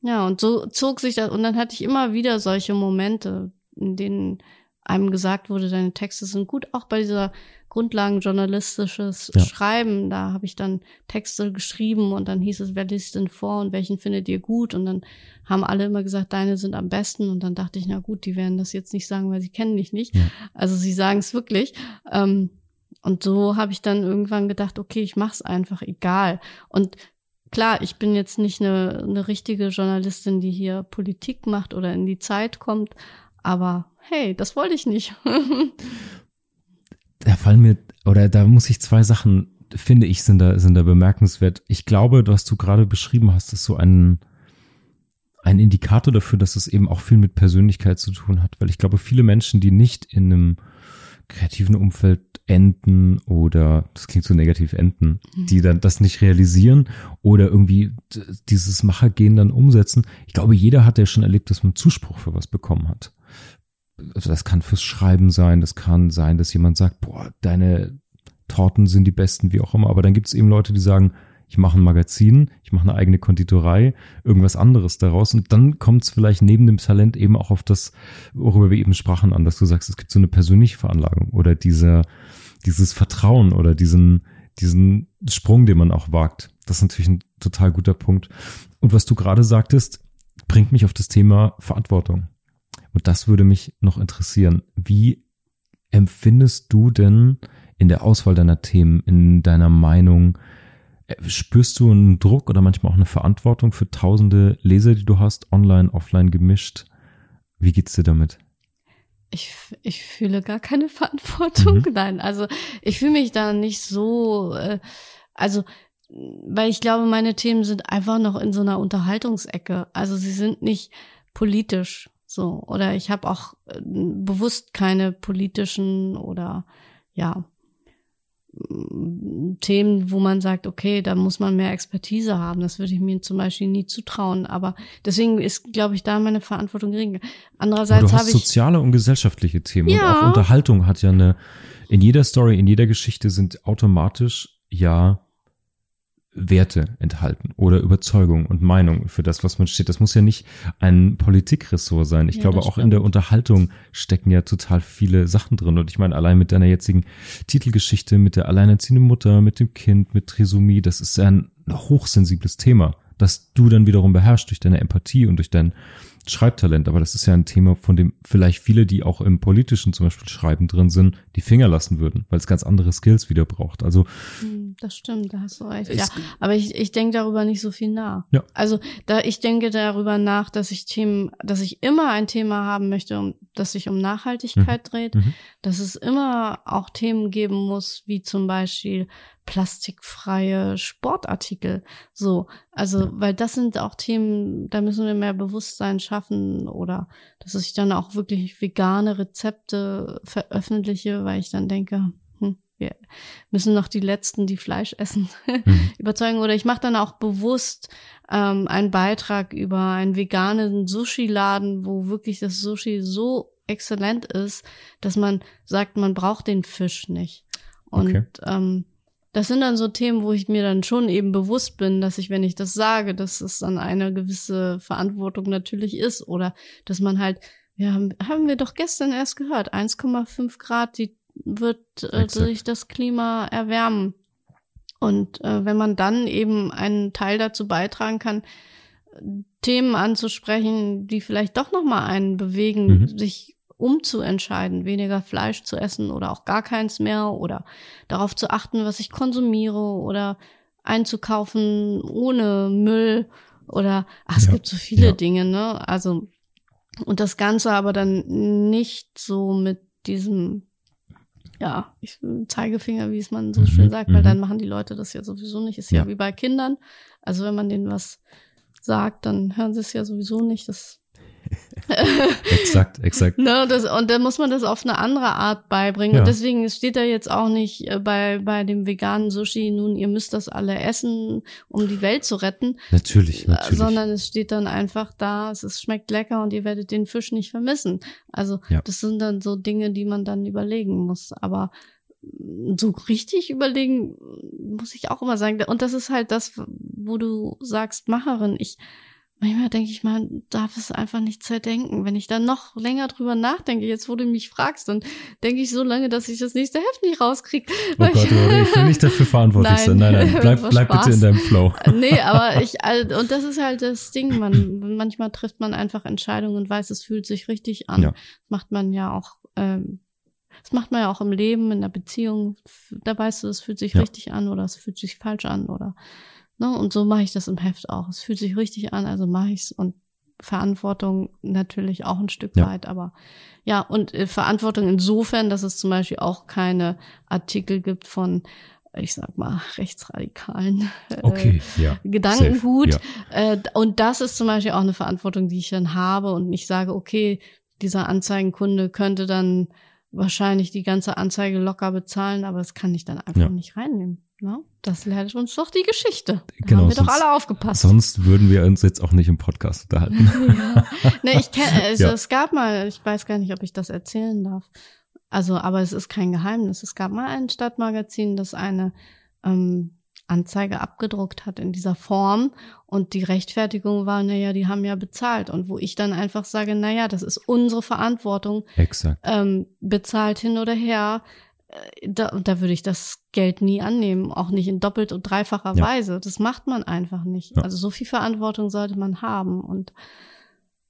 Ja, und so zog sich das, und dann hatte ich immer wieder solche Momente, in denen einem gesagt wurde, deine Texte sind gut, auch bei dieser grundlagenjournalistisches ja. Schreiben, da habe ich dann Texte geschrieben und dann hieß es, wer liest denn vor und welchen findet ihr gut? Und dann haben alle immer gesagt, deine sind am besten. Und dann dachte ich, na gut, die werden das jetzt nicht sagen, weil sie kennen dich nicht. Ja. Also sie sagen es wirklich. Ähm, und so habe ich dann irgendwann gedacht, okay, ich mach's einfach, egal. Und klar, ich bin jetzt nicht eine, eine richtige Journalistin, die hier Politik macht oder in die Zeit kommt, aber hey, das wollte ich nicht. da fallen mir, oder da muss ich zwei Sachen, finde ich, sind da, sind da bemerkenswert. Ich glaube, was du gerade beschrieben hast, ist so ein, ein Indikator dafür, dass es eben auch viel mit Persönlichkeit zu tun hat, weil ich glaube, viele Menschen, die nicht in einem kreativen Umfeld enden oder, das klingt so negativ, enden, mhm. die dann das nicht realisieren oder irgendwie dieses Machergehen dann umsetzen. Ich glaube, jeder hat ja schon erlebt, dass man Zuspruch für was bekommen hat. Also das kann fürs Schreiben sein, das kann sein, dass jemand sagt, boah, deine Torten sind die besten, wie auch immer. Aber dann gibt es eben Leute, die sagen, ich mache ein Magazin, ich mache eine eigene Konditorei, irgendwas anderes daraus. Und dann kommt es vielleicht neben dem Talent eben auch auf das, worüber wir eben sprachen, an, dass du sagst, es gibt so eine persönliche Veranlagung oder diese, dieses Vertrauen oder diesen, diesen Sprung, den man auch wagt. Das ist natürlich ein total guter Punkt. Und was du gerade sagtest, bringt mich auf das Thema Verantwortung. Und das würde mich noch interessieren. Wie empfindest du denn in der Auswahl deiner Themen, in deiner Meinung, spürst du einen Druck oder manchmal auch eine Verantwortung für tausende Leser, die du hast, online, offline gemischt? Wie geht's dir damit? Ich, ich fühle gar keine *laughs* Verantwortung. Mhm. Nein, also ich fühle mich da nicht so, äh, also weil ich glaube, meine Themen sind einfach noch in so einer Unterhaltungsecke. Also sie sind nicht politisch so. Oder ich habe auch äh, bewusst keine politischen oder ja Themen, wo man sagt, okay, da muss man mehr Expertise haben. Das würde ich mir zum Beispiel nie zutrauen. Aber deswegen ist, glaube ich, da meine Verantwortung gering. Andererseits habe ich soziale und gesellschaftliche Themen ja. und auch Unterhaltung hat ja eine. In jeder Story, in jeder Geschichte sind automatisch ja Werte enthalten oder Überzeugung und Meinung für das, was man steht. Das muss ja nicht ein Politikressort sein. Ich ja, glaube, auch in der Unterhaltung stecken ja total viele Sachen drin. Und ich meine, allein mit deiner jetzigen Titelgeschichte, mit der alleinerziehenden Mutter, mit dem Kind, mit Trisomie, das ist ja ein hochsensibles Thema, das du dann wiederum beherrschst durch deine Empathie und durch dein Schreibtalent, aber das ist ja ein Thema, von dem vielleicht viele, die auch im politischen zum Beispiel Schreiben drin sind, die Finger lassen würden, weil es ganz andere Skills wieder braucht. Also hm, das stimmt, da hast du recht. Ja, aber ich, ich denke darüber nicht so viel nach. Ja. Also da ich denke darüber nach, dass ich Themen, dass ich immer ein Thema haben möchte, um, das sich um Nachhaltigkeit mhm. dreht, mhm. dass es immer auch Themen geben muss, wie zum Beispiel plastikfreie Sportartikel. So, also, weil das sind auch Themen, da müssen wir mehr Bewusstsein schaffen oder dass ich dann auch wirklich vegane Rezepte veröffentliche, weil ich dann denke, hm, wir müssen noch die letzten, die Fleisch essen, *laughs* mhm. überzeugen. Oder ich mache dann auch bewusst ähm, einen Beitrag über einen veganen Sushi-Laden, wo wirklich das Sushi so exzellent ist, dass man sagt, man braucht den Fisch nicht. Und okay. ähm, das sind dann so Themen, wo ich mir dann schon eben bewusst bin, dass ich, wenn ich das sage, dass es dann eine gewisse Verantwortung natürlich ist oder dass man halt, ja, haben wir doch gestern erst gehört, 1,5 Grad, die wird äh, durch das Klima erwärmen. Und äh, wenn man dann eben einen Teil dazu beitragen kann, Themen anzusprechen, die vielleicht doch noch mal einen bewegen, mhm. sich umzuentscheiden, weniger Fleisch zu essen oder auch gar keins mehr oder darauf zu achten, was ich konsumiere oder einzukaufen ohne Müll oder ach, es ja. gibt so viele ja. Dinge, ne? Also und das Ganze aber dann nicht so mit diesem ja, ich, Zeigefinger, wie es man so mhm, schön sagt, weil mhm. dann machen die Leute das ja sowieso nicht. Ist ja. ja wie bei Kindern. Also wenn man denen was sagt, dann hören sie es ja sowieso nicht. Das *laughs* exakt, exakt. Ne, das, und dann muss man das auf eine andere Art beibringen. Ja. Und deswegen steht da jetzt auch nicht äh, bei, bei dem veganen Sushi, nun, ihr müsst das alle essen, um die Welt zu retten. Natürlich, äh, natürlich. Sondern es steht dann einfach da, es ist, schmeckt lecker und ihr werdet den Fisch nicht vermissen. Also, ja. das sind dann so Dinge, die man dann überlegen muss. Aber so richtig überlegen, muss ich auch immer sagen. Und das ist halt das, wo du sagst, Macherin. Ich, manchmal denke ich mal, darf es einfach nicht zerdenken. Wenn ich dann noch länger drüber nachdenke, jetzt wo du mich fragst, dann denke ich so lange, dass ich das nächste Heft nicht rauskriege. Oh Gott, ich, ich will nicht dafür verantwortlich sein. Nein, nein, *laughs* bleib, bleib bitte in deinem Flow. *laughs* Nee, aber ich, und das ist halt das Ding, man, manchmal trifft man einfach Entscheidungen und weiß, es fühlt sich richtig an. Ja. macht man ja auch, ähm, das macht man ja auch im Leben, in der Beziehung. Da weißt du, es fühlt sich ja. richtig an oder es fühlt sich falsch an oder Ne? Und so mache ich das im Heft auch. Es fühlt sich richtig an, also mache ich's und Verantwortung natürlich auch ein Stück ja. weit, aber ja, und äh, Verantwortung insofern, dass es zum Beispiel auch keine Artikel gibt von ich sag mal, rechtsradikalen äh, okay, ja. Gedankengut. Ja. Äh, und das ist zum Beispiel auch eine Verantwortung, die ich dann habe und ich sage, okay, dieser Anzeigenkunde könnte dann wahrscheinlich die ganze Anzeige locker bezahlen, aber das kann ich dann einfach ja. nicht reinnehmen. Ne? Das lernt uns doch die Geschichte. Da genau, haben wir sonst, doch alle aufgepasst. Sonst würden wir uns jetzt auch nicht im Podcast unterhalten. *laughs* ja. Nee, ich kenne, *laughs* also ja. es gab mal, ich weiß gar nicht, ob ich das erzählen darf. Also, aber es ist kein Geheimnis. Es gab mal ein Stadtmagazin, das eine ähm, Anzeige abgedruckt hat in dieser Form und die Rechtfertigung war, naja, die haben ja bezahlt und wo ich dann einfach sage, naja, das ist unsere Verantwortung. Exakt. Ähm, bezahlt hin oder her da, da würde ich das Geld nie annehmen, auch nicht in doppelt und dreifacher ja. Weise. Das macht man einfach nicht. Ja. Also so viel Verantwortung sollte man haben und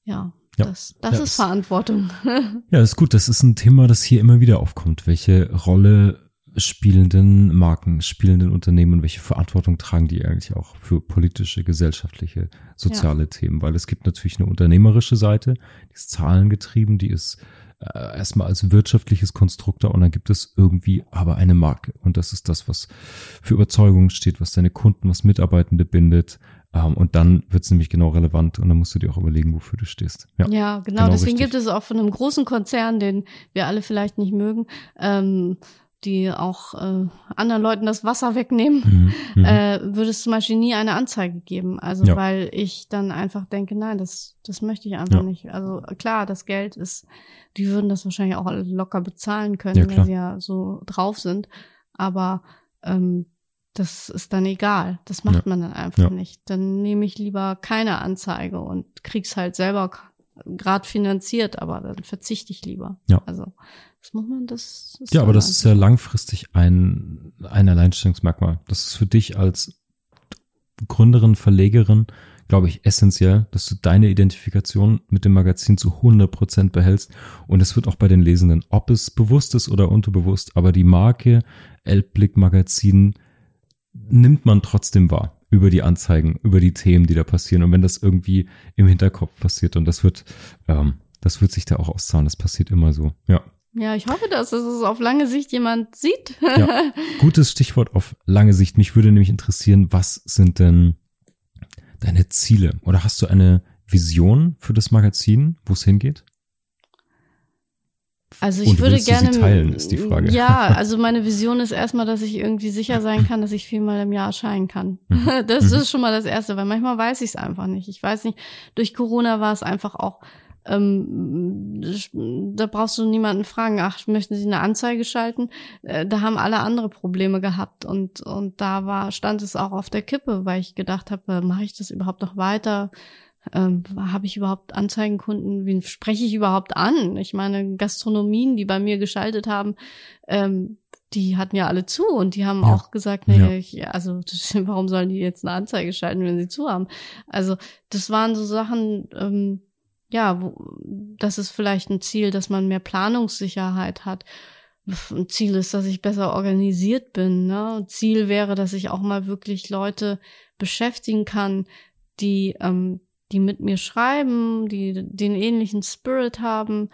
ja, ja. das, das ist, ist Verantwortung. *laughs* Ja, ist gut. Das ist ein Thema, das hier immer wieder aufkommt. Welche Rolle spielenden Marken, spielenden Unternehmen, welche Verantwortung tragen die eigentlich auch für politische, gesellschaftliche, soziale Themen? Weil es gibt natürlich eine unternehmerische Seite, die ist zahlengetrieben, die ist äh, erstmal als wirtschaftliches Konstrukt da und dann gibt es irgendwie aber eine Marke. Und das ist das, was für Überzeugung steht, was deine Kunden, was Mitarbeitende bindet. Ähm, und dann wird es nämlich genau relevant und dann musst du dir auch überlegen, wofür du stehst. Ja, ja genau, genau. Deswegen richtig. gibt es auch von einem großen Konzern, den wir alle vielleicht nicht mögen, ähm, die auch äh, anderen Leuten das Wasser wegnehmen, mhm, mhm, äh, würde es zum Beispiel nie eine Anzeige geben. Also ja. weil ich dann einfach denke, nein, das, das möchte ich einfach ja. nicht. Also klar, das Geld ist, die würden das wahrscheinlich auch locker bezahlen können, ja, weil sie ja so drauf sind. Aber ähm, das ist dann egal. Das macht man dann einfach nicht. Dann nehme ich lieber keine Anzeige und krieg's halt selber gerade finanziert, aber dann verzichte ich lieber. Ja. Also das muss man, das. das ja, aber das ist ja langfristig ein, ein Alleinstellungsmerkmal. Das ist für dich als Gründerin, Verlegerin, glaube ich, essentiell, dass du deine Identifikation mit dem Magazin zu 100 Prozent behältst. Und es wird auch bei den Lesenden, ob es bewusst ist oder unterbewusst, aber die Marke Elbblick Magazin nimmt man trotzdem wahr über die Anzeigen, über die Themen, die da passieren. Und wenn das irgendwie im Hinterkopf passiert und das wird, ähm, das wird sich da auch auszahlen. Das passiert immer so. Ja. Ja, ich hoffe, dass es auf lange Sicht jemand sieht. ja, *laughs* gutes Stichwort auf lange Sicht. Mich würde nämlich interessieren, was sind denn deine Ziele? Oder hast du eine Vision für das Magazin, wo es hingeht? Also ich Und würde gerne. teilen, ist die Frage. Ja, *laughs* also meine Vision ist erstmal, dass ich irgendwie sicher sein kann, dass ich viermal im Jahr erscheinen kann. Mhm. *laughs* Das mhm. ist schon mal das Erste, weil manchmal weiß ich es einfach nicht. Ich weiß nicht, durch Corona war es einfach auch ähm, da brauchst du niemanden fragen, ach, möchten Sie eine Anzeige schalten? Äh, da haben alle andere Probleme gehabt und und da war stand es auch auf der Kippe, weil ich gedacht habe, mache ich das überhaupt noch weiter? Ähm, habe ich überhaupt Anzeigenkunden? Wen spreche ich überhaupt an? Ich meine, Gastronomien, die bei mir geschaltet haben, ähm, die hatten ja alle zu und die haben ja. auch gesagt, nee, ja. ich, also *laughs* warum sollen die jetzt eine Anzeige schalten, wenn sie zu haben? Also das waren so Sachen, ähm, ja, wo, das ist vielleicht ein Ziel, dass man mehr Planungssicherheit hat. Ein Ziel ist, dass ich besser organisiert bin. Ne? Ziel wäre, dass ich auch mal wirklich Leute beschäftigen kann, die, ähm, die mit mir schreiben, die den ähnlichen Spirit haben.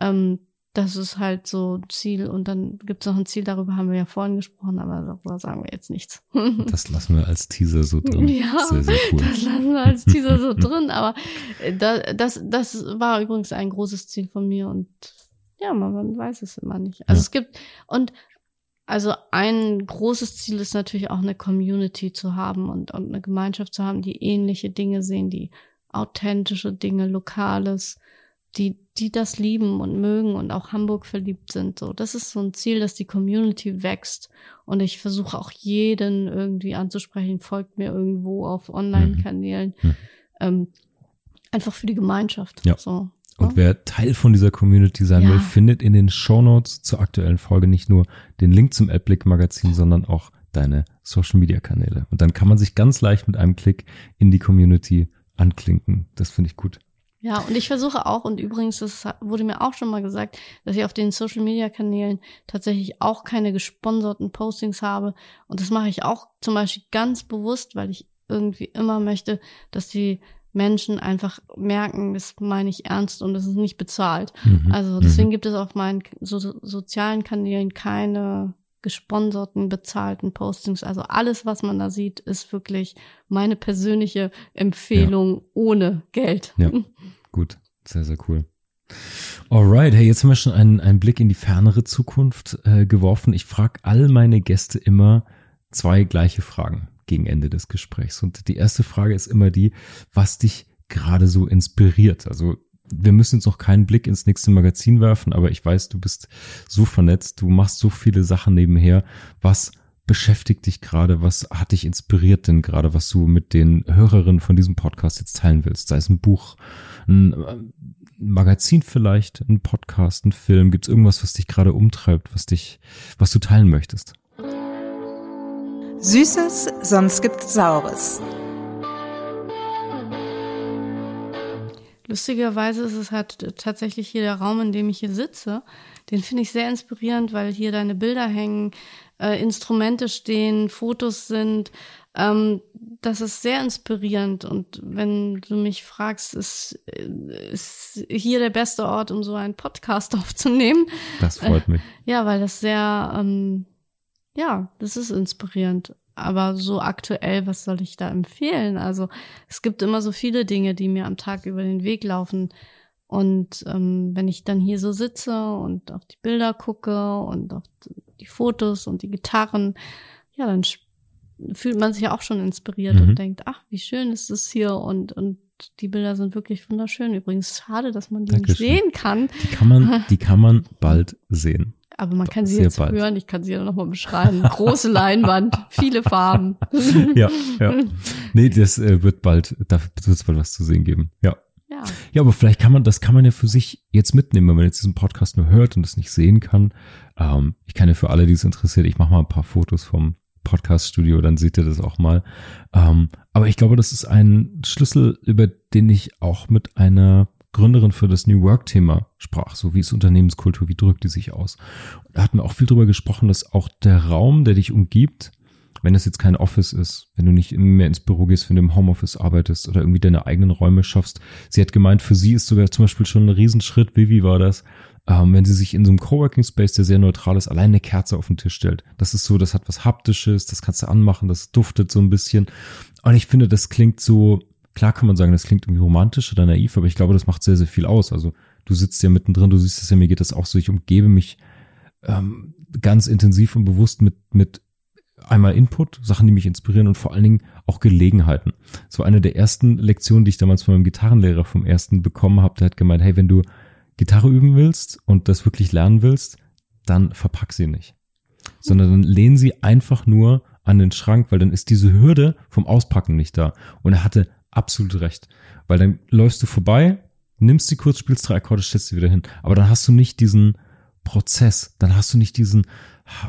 Ähm, das ist halt so ein Ziel. Und dann gibt es noch ein Ziel, darüber haben wir ja vorhin gesprochen, aber darüber sagen wir jetzt nichts. *laughs* das lassen wir als Teaser so drin. Ja, sehr, sehr cool. das lassen wir als Teaser so *laughs* drin. Aber äh, das, das, das war übrigens ein großes Ziel von mir und ja, man, man weiß es immer nicht. Also ja. es gibt, und also ein großes Ziel ist natürlich auch eine Community zu haben und, und eine Gemeinschaft zu haben, die ähnliche Dinge sehen, die authentische Dinge, Lokales, die, die das lieben und mögen und auch Hamburg verliebt sind. So, das ist so ein Ziel, dass die Community wächst. Und ich versuche auch jeden irgendwie anzusprechen, folgt mir irgendwo auf Online-Kanälen. Mhm. Ähm, einfach für die Gemeinschaft. Ja. So. Und wer Teil von dieser Community sein ja. will, findet in den Shownotes zur aktuellen Folge nicht nur den Link zum Adblick Magazin, sondern auch deine Social Media Kanäle. Und dann kann man sich ganz leicht mit einem Klick in die Community anklinken. Das finde ich gut. Ja, und ich versuche auch, und übrigens, das wurde mir auch schon mal gesagt, dass ich auf den Social Media Kanälen tatsächlich auch keine gesponserten Postings habe. Und das mache ich auch zum Beispiel ganz bewusst, weil ich irgendwie immer möchte, dass die Menschen einfach merken, das meine ich ernst und es ist nicht bezahlt. Mhm. Also deswegen mhm. gibt es auf meinen so, sozialen Kanälen keine gesponserten, bezahlten Postings. Also alles, was man da sieht, ist wirklich meine persönliche Empfehlung ja. ohne Geld. Ja, *laughs* gut. Sehr, sehr cool. Alright, hey, jetzt haben wir schon einen, einen Blick in die fernere Zukunft äh, geworfen. Ich frage all meine Gäste immer zwei gleiche Fragen gegen Ende des Gesprächs. Und die erste Frage ist immer die, was dich gerade so inspiriert. Also wir müssen jetzt noch keinen Blick ins nächste Magazin werfen, aber ich weiß, du bist so vernetzt, du machst so viele Sachen nebenher. Was beschäftigt dich gerade? Was hat dich inspiriert denn gerade, was du mit den Hörerinnen von diesem Podcast jetzt teilen willst? Sei es ein Buch, ein Magazin vielleicht, ein Podcast, ein Film. Gibt es irgendwas, was dich gerade umtreibt, was dich, was du teilen möchtest? Süßes, sonst gibt's Saures. Lustigerweise ist es halt tatsächlich hier der Raum, in dem ich hier sitze. Den finde ich sehr inspirierend, weil hier deine Bilder hängen, äh, Instrumente stehen, Fotos sind. Ähm, das ist sehr inspirierend. Und wenn du mich fragst, ist, ist hier der beste Ort, um so einen Podcast *laughs* aufzunehmen. Das freut mich. Äh, ja, weil das sehr, ähm, ja, das ist inspirierend aber so aktuell, was soll ich da empfehlen? Also es gibt immer so viele Dinge, die mir am Tag über den Weg laufen. Und ähm, wenn ich dann hier so sitze und auf die Bilder gucke und auf die Fotos und die Gitarren, ja, dann fühlt man sich ja auch schon inspiriert mhm. und denkt, ach, wie schön ist es hier und, und die Bilder sind wirklich wunderschön. Übrigens schade, dass man die Dankeschön. nicht sehen kann. Die kann man, die kann man bald sehen. Aber man kann sie Sehr jetzt bald. hören, ich kann sie ja nochmal beschreiben. Große Leinwand, *laughs* viele Farben. *laughs* ja, ja. Nee, das äh, wird bald, da wird es bald was zu sehen geben. Ja. Ja. ja, aber vielleicht kann man, das kann man ja für sich jetzt mitnehmen, wenn man jetzt diesen Podcast nur hört und es nicht sehen kann. Ähm, ich kann ja für alle, die es interessiert, ich mache mal ein paar Fotos vom Podcast-Studio, dann seht ihr das auch mal. Ähm, aber ich glaube, das ist ein Schlüssel, über den ich auch mit einer Gründerin für das New Work-Thema sprach, so wie ist Unternehmenskultur, wie drückt die sich aus. da hatten wir auch viel drüber gesprochen, dass auch der Raum, der dich umgibt, wenn es jetzt kein Office ist, wenn du nicht mehr ins Büro gehst, wenn du im Homeoffice arbeitest oder irgendwie deine eigenen Räume schaffst. Sie hat gemeint, für sie ist sogar zum Beispiel schon ein Riesenschritt, Vivi war das, ähm, wenn sie sich in so einem Coworking Space, der sehr neutral ist, allein eine Kerze auf den Tisch stellt. Das ist so, das hat was Haptisches, das kannst du anmachen, das duftet so ein bisschen. Und ich finde, das klingt so, klar kann man sagen, das klingt irgendwie romantisch oder naiv, aber ich glaube, das macht sehr, sehr viel aus. Also du sitzt ja mittendrin, du siehst es ja, mir geht das auch so, ich umgebe mich ähm, ganz intensiv und bewusst mit, mit einmal Input, Sachen, die mich inspirieren und vor allen Dingen auch Gelegenheiten. So eine der ersten Lektionen, die ich damals von meinem Gitarrenlehrer vom ersten bekommen habe, der hat gemeint, hey, wenn du Gitarre üben willst und das wirklich lernen willst, dann verpack sie nicht. Sondern dann lehn sie einfach nur an den Schrank, weil dann ist diese Hürde vom Auspacken nicht da. Und er hatte absolut recht. Weil dann läufst du vorbei, nimmst sie kurz, spielst drei Akkorde, stellst sie wieder hin. Aber dann hast du nicht diesen Prozess, dann hast du nicht diesen,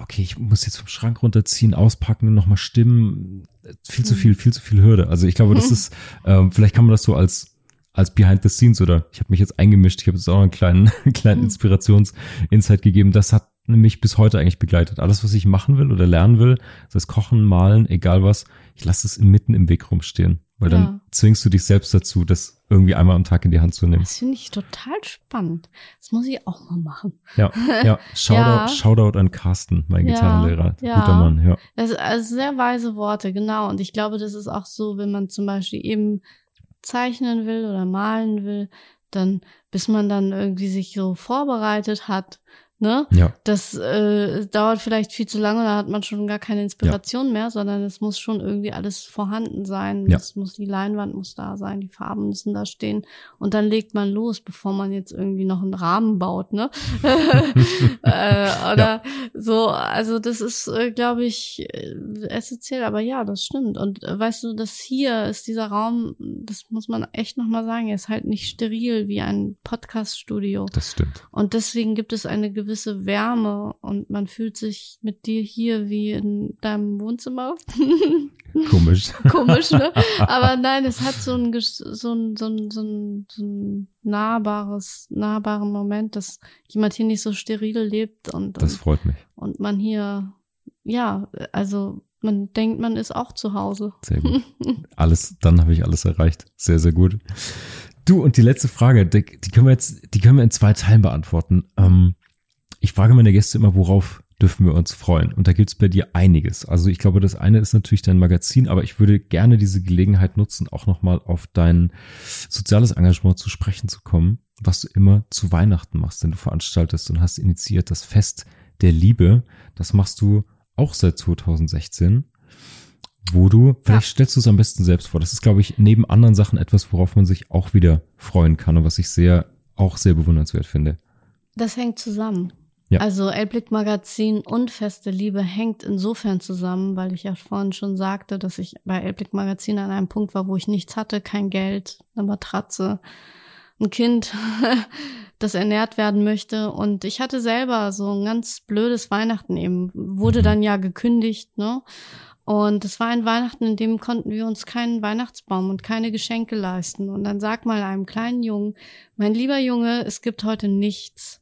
okay, ich muss jetzt vom Schrank runterziehen, auspacken, nochmal stimmen. Viel zu viel, viel zu viel Hürde. Also ich glaube, das *laughs* ist, äh, vielleicht kann man das so als als Behind the Scenes oder ich habe mich jetzt eingemischt, ich habe jetzt auch einen kleinen, *laughs* kleinen Inspirations-Insight gegeben. Das hat mich bis heute eigentlich begleitet. Alles, was ich machen will oder lernen will, das heißt Kochen, Malen, egal was, ich lasse es mitten im Weg rumstehen. Weil ja. dann zwingst du dich selbst dazu, das irgendwie einmal am Tag in die Hand zu nehmen. Das finde ich total spannend. Das muss ich auch mal machen. Ja, *laughs* ja. Shoutout, ja. Shoutout an Carsten, mein ja, Gitarrenlehrer. Ja. Guter Mann, ja. Das ist also sehr weise Worte, genau. Und ich glaube, das ist auch so, wenn man zum Beispiel eben zeichnen will oder malen will, dann bis man dann irgendwie sich so vorbereitet hat, Ne? Ja. Das äh, dauert vielleicht viel zu lange, da hat man schon gar keine Inspiration ja. mehr, sondern es muss schon irgendwie alles vorhanden sein. Ja. Es muss die Leinwand muss da sein, die Farben müssen da stehen und dann legt man los, bevor man jetzt irgendwie noch einen Rahmen baut, ne? *laughs* äh, oder ja. so, also das ist, äh, glaube ich, äh, essentiell, aber ja, das stimmt. Und äh, weißt du, das hier ist dieser Raum, das muss man echt nochmal sagen, er ist halt nicht steril wie ein Podcast-Studio. Das stimmt. Und deswegen gibt es eine gewisse gewisse Wärme und man fühlt sich mit dir hier wie in deinem Wohnzimmer. *laughs* Komisch. Komisch, ne? *laughs* Aber nein, es hat so ein, so ein, so ein, so ein, so ein nahbares, nahbaren Moment, dass jemand hier nicht so steril lebt und. Das freut mich. Und man hier, ja, also man denkt, man ist auch zu Hause. Sehr gut. *laughs* Alles, dann habe ich alles erreicht. Sehr, sehr gut. Du, und die letzte Frage, die, die können wir jetzt, die können wir in zwei Teilen beantworten. Ähm, ich frage meine Gäste immer, worauf dürfen wir uns freuen? Und da gibt es bei dir einiges. Also ich glaube, das eine ist natürlich dein Magazin, aber ich würde gerne diese Gelegenheit nutzen, auch nochmal auf dein soziales Engagement zu sprechen zu kommen, was du immer zu Weihnachten machst, denn du veranstaltest und hast initiiert das Fest der Liebe. Das machst du auch seit 2016 wo du, vielleicht ja. stellst du es am besten selbst vor. Das ist, glaube ich, neben anderen Sachen etwas, worauf man sich auch wieder freuen kann und was ich sehr, auch sehr bewundernswert finde. Das hängt zusammen. Ja. Also Elblick Magazin und Feste Liebe hängt insofern zusammen, weil ich ja vorhin schon sagte, dass ich bei Elblick Magazin an einem Punkt war, wo ich nichts hatte, kein Geld, eine Matratze, ein Kind, *laughs* das ernährt werden möchte. Und ich hatte selber so ein ganz blödes Weihnachten eben, wurde mhm. dann ja gekündigt, ne? Und es war ein Weihnachten, in dem konnten wir uns keinen Weihnachtsbaum und keine Geschenke leisten. Und dann sag mal einem kleinen Jungen, mein lieber Junge, es gibt heute nichts.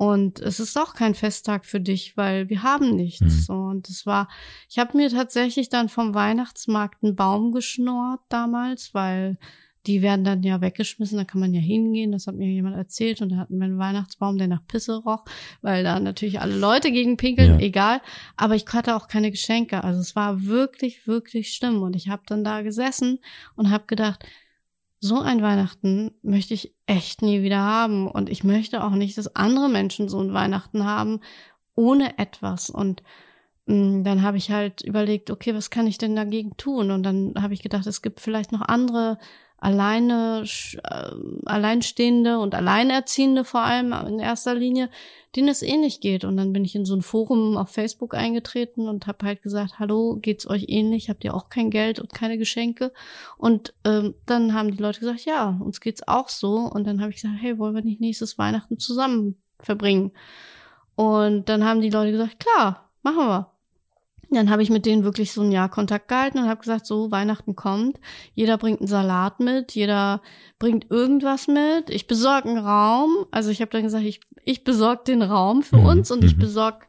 Und es ist auch kein Festtag für dich, weil wir haben nichts. Mhm. So, und es war, ich habe mir tatsächlich dann vom Weihnachtsmarkt einen Baum geschnurrt damals, weil die werden dann ja weggeschmissen, da kann man ja hingehen, das hat mir jemand erzählt und da hatten wir einen Weihnachtsbaum, der nach Pisse roch, weil da natürlich alle Leute gegen pinkeln, ja. egal, aber ich hatte auch keine Geschenke, also es war wirklich, wirklich schlimm und ich habe dann da gesessen und habe gedacht, so ein Weihnachten möchte ich echt nie wieder haben. Und ich möchte auch nicht, dass andere Menschen so ein Weihnachten haben, ohne etwas. Und mh, mm, dann habe ich halt überlegt, okay, was kann ich denn dagegen tun? Und dann habe ich gedacht, es gibt vielleicht noch andere alleine, äh, alleinstehende und alleinerziehende vor allem in erster Linie, denen es ähnlich geht. Und dann bin ich in so ein Forum auf Facebook eingetreten und habe halt gesagt, hallo, geht's euch ähnlich? Habt ihr auch kein Geld und keine Geschenke? Und ähm, dann haben die Leute gesagt, ja, uns geht's auch so. Und dann habe ich gesagt, hey, wollen wir nicht nächstes Weihnachten zusammen verbringen? Und dann haben die Leute gesagt, klar, machen wir. Dann habe ich mit denen wirklich so ein Jahr Kontakt gehalten und habe gesagt, so Weihnachten kommt, jeder bringt einen Salat mit, jeder bringt irgendwas mit. Ich besorge einen Raum. Also ich habe dann gesagt, ich, ich besorge den Raum für mhm. uns und ich mhm. besorge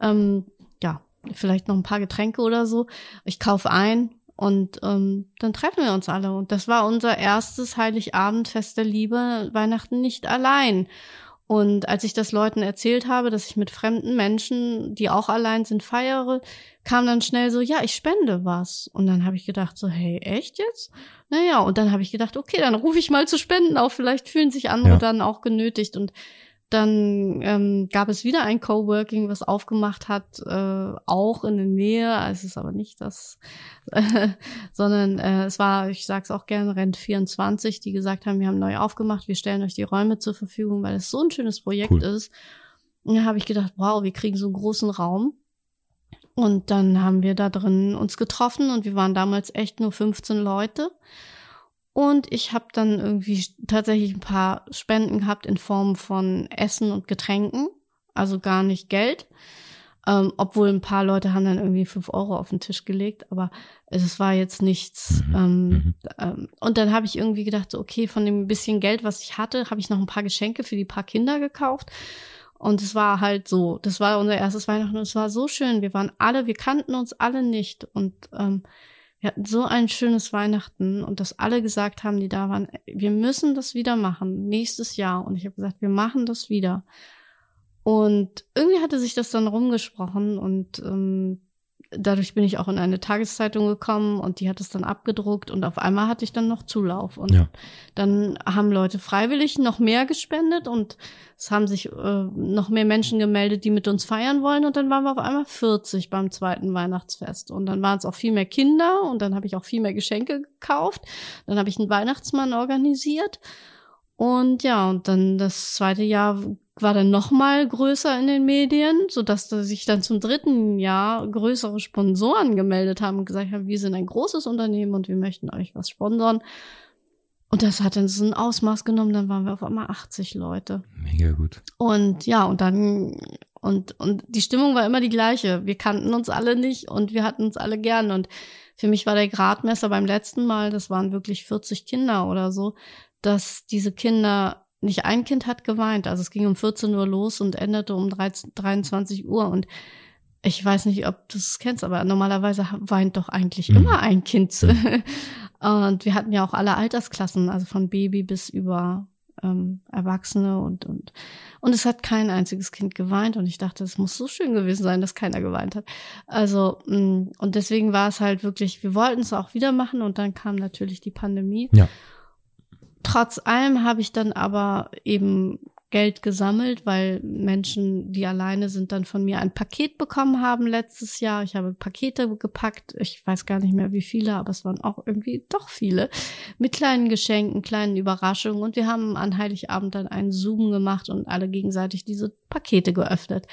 ähm, ja vielleicht noch ein paar Getränke oder so. Ich kaufe ein und ähm, dann treffen wir uns alle. Und das war unser erstes Heiligabendfest der Liebe, Weihnachten nicht allein. Und als ich das Leuten erzählt habe, dass ich mit fremden Menschen, die auch allein sind, feiere, kam dann schnell so, ja, ich spende was. Und dann habe ich gedacht, so, hey, echt jetzt? Naja, und dann habe ich gedacht, okay, dann rufe ich mal zu Spenden auf. Vielleicht fühlen sich andere ja. dann auch genötigt. Und dann ähm, gab es wieder ein Coworking, was aufgemacht hat, äh, auch in der Nähe. Es ist aber nicht das, äh, *laughs* sondern äh, es war, ich sag's auch gerne, Rent 24, die gesagt haben, wir haben neu aufgemacht, wir stellen euch die Räume zur Verfügung, weil es so ein schönes Projekt cool. ist. Und da habe ich gedacht, wow, wir kriegen so einen großen Raum. Und dann haben wir da drin uns getroffen und wir waren damals echt nur 15 Leute. Und ich habe dann irgendwie tatsächlich ein paar Spenden gehabt in Form von Essen und Getränken, also gar nicht Geld. Ähm, obwohl ein paar Leute haben dann irgendwie fünf Euro auf den Tisch gelegt, aber es war jetzt nichts. Mhm. Ähm, mhm. ähm, und dann habe ich irgendwie gedacht, okay, von dem bisschen Geld, was ich hatte, habe ich noch ein paar Geschenke für die paar Kinder gekauft. Und es war halt so, das war unser erstes Weihnachten und es war so schön. Wir waren alle, wir kannten uns alle nicht und ähm, wir hatten so ein schönes Weihnachten und dass alle gesagt haben, die da waren, wir müssen das wieder machen, nächstes Jahr. Und ich habe gesagt, wir machen das wieder. Und irgendwie hatte sich das dann rumgesprochen und ähm, dadurch bin ich auch in eine Tageszeitung gekommen und die hat es dann abgedruckt und auf einmal hatte ich dann noch Zulauf. Und ja. dann haben Leute freiwillig noch mehr gespendet und es haben sich äh, noch mehr Menschen gemeldet, die mit uns feiern wollen. Und dann waren wir auf einmal 40 beim zweiten Weihnachtsfest. Und dann waren es auch viel mehr Kinder und dann habe ich auch viel mehr Geschenke gekauft, dann habe ich einen Weihnachtsmann organisiert. Und ja, und dann das zweite Jahr war dann noch mal größer in den Medien, so dass sich dann zum dritten Jahr größere Sponsoren gemeldet haben und gesagt haben, wir sind ein großes Unternehmen und wir möchten euch was sponsern. Und das hat dann so ein Ausmaß genommen, dann waren wir auf einmal 80 Leute. Mega gut. Und ja, und dann, und, und die Stimmung war immer die gleiche. Wir kannten uns alle nicht und wir hatten uns alle gern. Und für mich war der Gradmesser beim letzten Mal, das waren wirklich 40 Kinder oder so, dass diese Kinder, nicht ein Kind hat geweint. Also es ging um 14 Uhr los und endete um 13, 23 Uhr. Und ich weiß nicht, ob du es kennst, aber normalerweise weint doch eigentlich mhm. immer ein Kind. Mhm. *laughs* und wir hatten ja auch alle Altersklassen, also von Baby bis über ähm, Erwachsene und, und, und es hat kein einziges Kind geweint und ich dachte, es muss so schön gewesen sein, dass keiner geweint hat. Also, mm, und deswegen war es halt wirklich, wir wollten es auch wieder machen und dann kam natürlich die Pandemie. Ja. Trotz allem habe ich dann aber eben Geld gesammelt, weil Menschen, die alleine sind, dann von mir ein Paket bekommen haben letztes Jahr. Ich habe Pakete gepackt. Ich weiß gar nicht mehr wie viele, aber es waren auch irgendwie doch viele. Mit kleinen Geschenken, kleinen Überraschungen. Und wir haben an Heiligabend dann einen Zoom gemacht und alle gegenseitig diese Pakete geöffnet.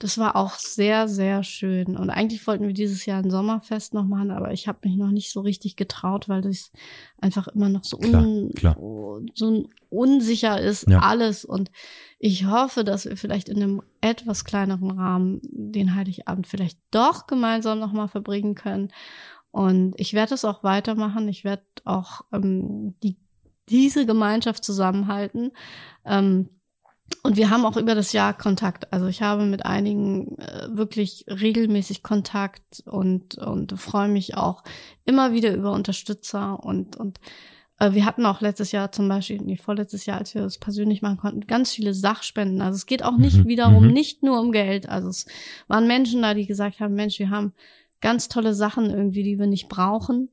Das war auch sehr, sehr schön. Und eigentlich wollten wir dieses Jahr ein Sommerfest noch machen, aber ich habe mich noch nicht so richtig getraut, weil das einfach immer noch so, un klar, klar. so unsicher ist, ja. alles. Und ich hoffe, dass wir vielleicht in einem etwas kleineren Rahmen den Heiligabend vielleicht doch gemeinsam nochmal verbringen können. Und ich werde das auch weitermachen. Ich werde auch ähm, die, diese Gemeinschaft zusammenhalten. Ähm, und wir haben auch über das Jahr Kontakt. Also ich habe mit einigen äh, wirklich regelmäßig Kontakt und, und freue mich auch immer wieder über Unterstützer und, und äh, wir hatten auch letztes Jahr zum Beispiel, nee, vorletztes Jahr, als wir das persönlich machen konnten, ganz viele Sachspenden. Also es geht auch nicht mhm. wiederum mhm. nicht nur um Geld. Also es waren Menschen da, die gesagt haben, Mensch, wir haben ganz tolle Sachen irgendwie, die wir nicht brauchen.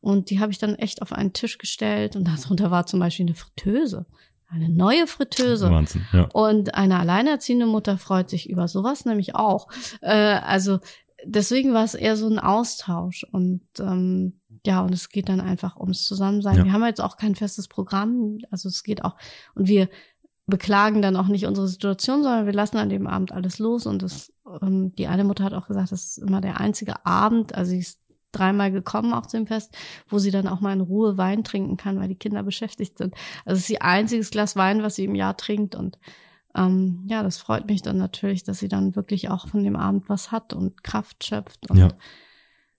Und die habe ich dann echt auf einen Tisch gestellt und *laughs* darunter war zum Beispiel eine Fritteuse eine neue Fritteuse. Wahnsinn, ja. Und eine alleinerziehende Mutter freut sich über sowas nämlich auch. Äh, also deswegen war es eher so ein Austausch und ähm, ja, und es geht dann einfach ums Zusammensein. Ja. Wir haben jetzt auch kein festes Programm, also es geht auch und wir beklagen dann auch nicht unsere Situation, sondern wir lassen an dem Abend alles los und das, ähm, die eine Mutter hat auch gesagt, das ist immer der einzige Abend, also sie ist dreimal gekommen auch zu dem Fest, wo sie dann auch mal in Ruhe Wein trinken kann, weil die Kinder beschäftigt sind. Also es ist ihr einziges Glas Wein, was sie im Jahr trinkt und ähm, ja, das freut mich dann natürlich, dass sie dann wirklich auch von dem Abend was hat und Kraft schöpft. Und, ja.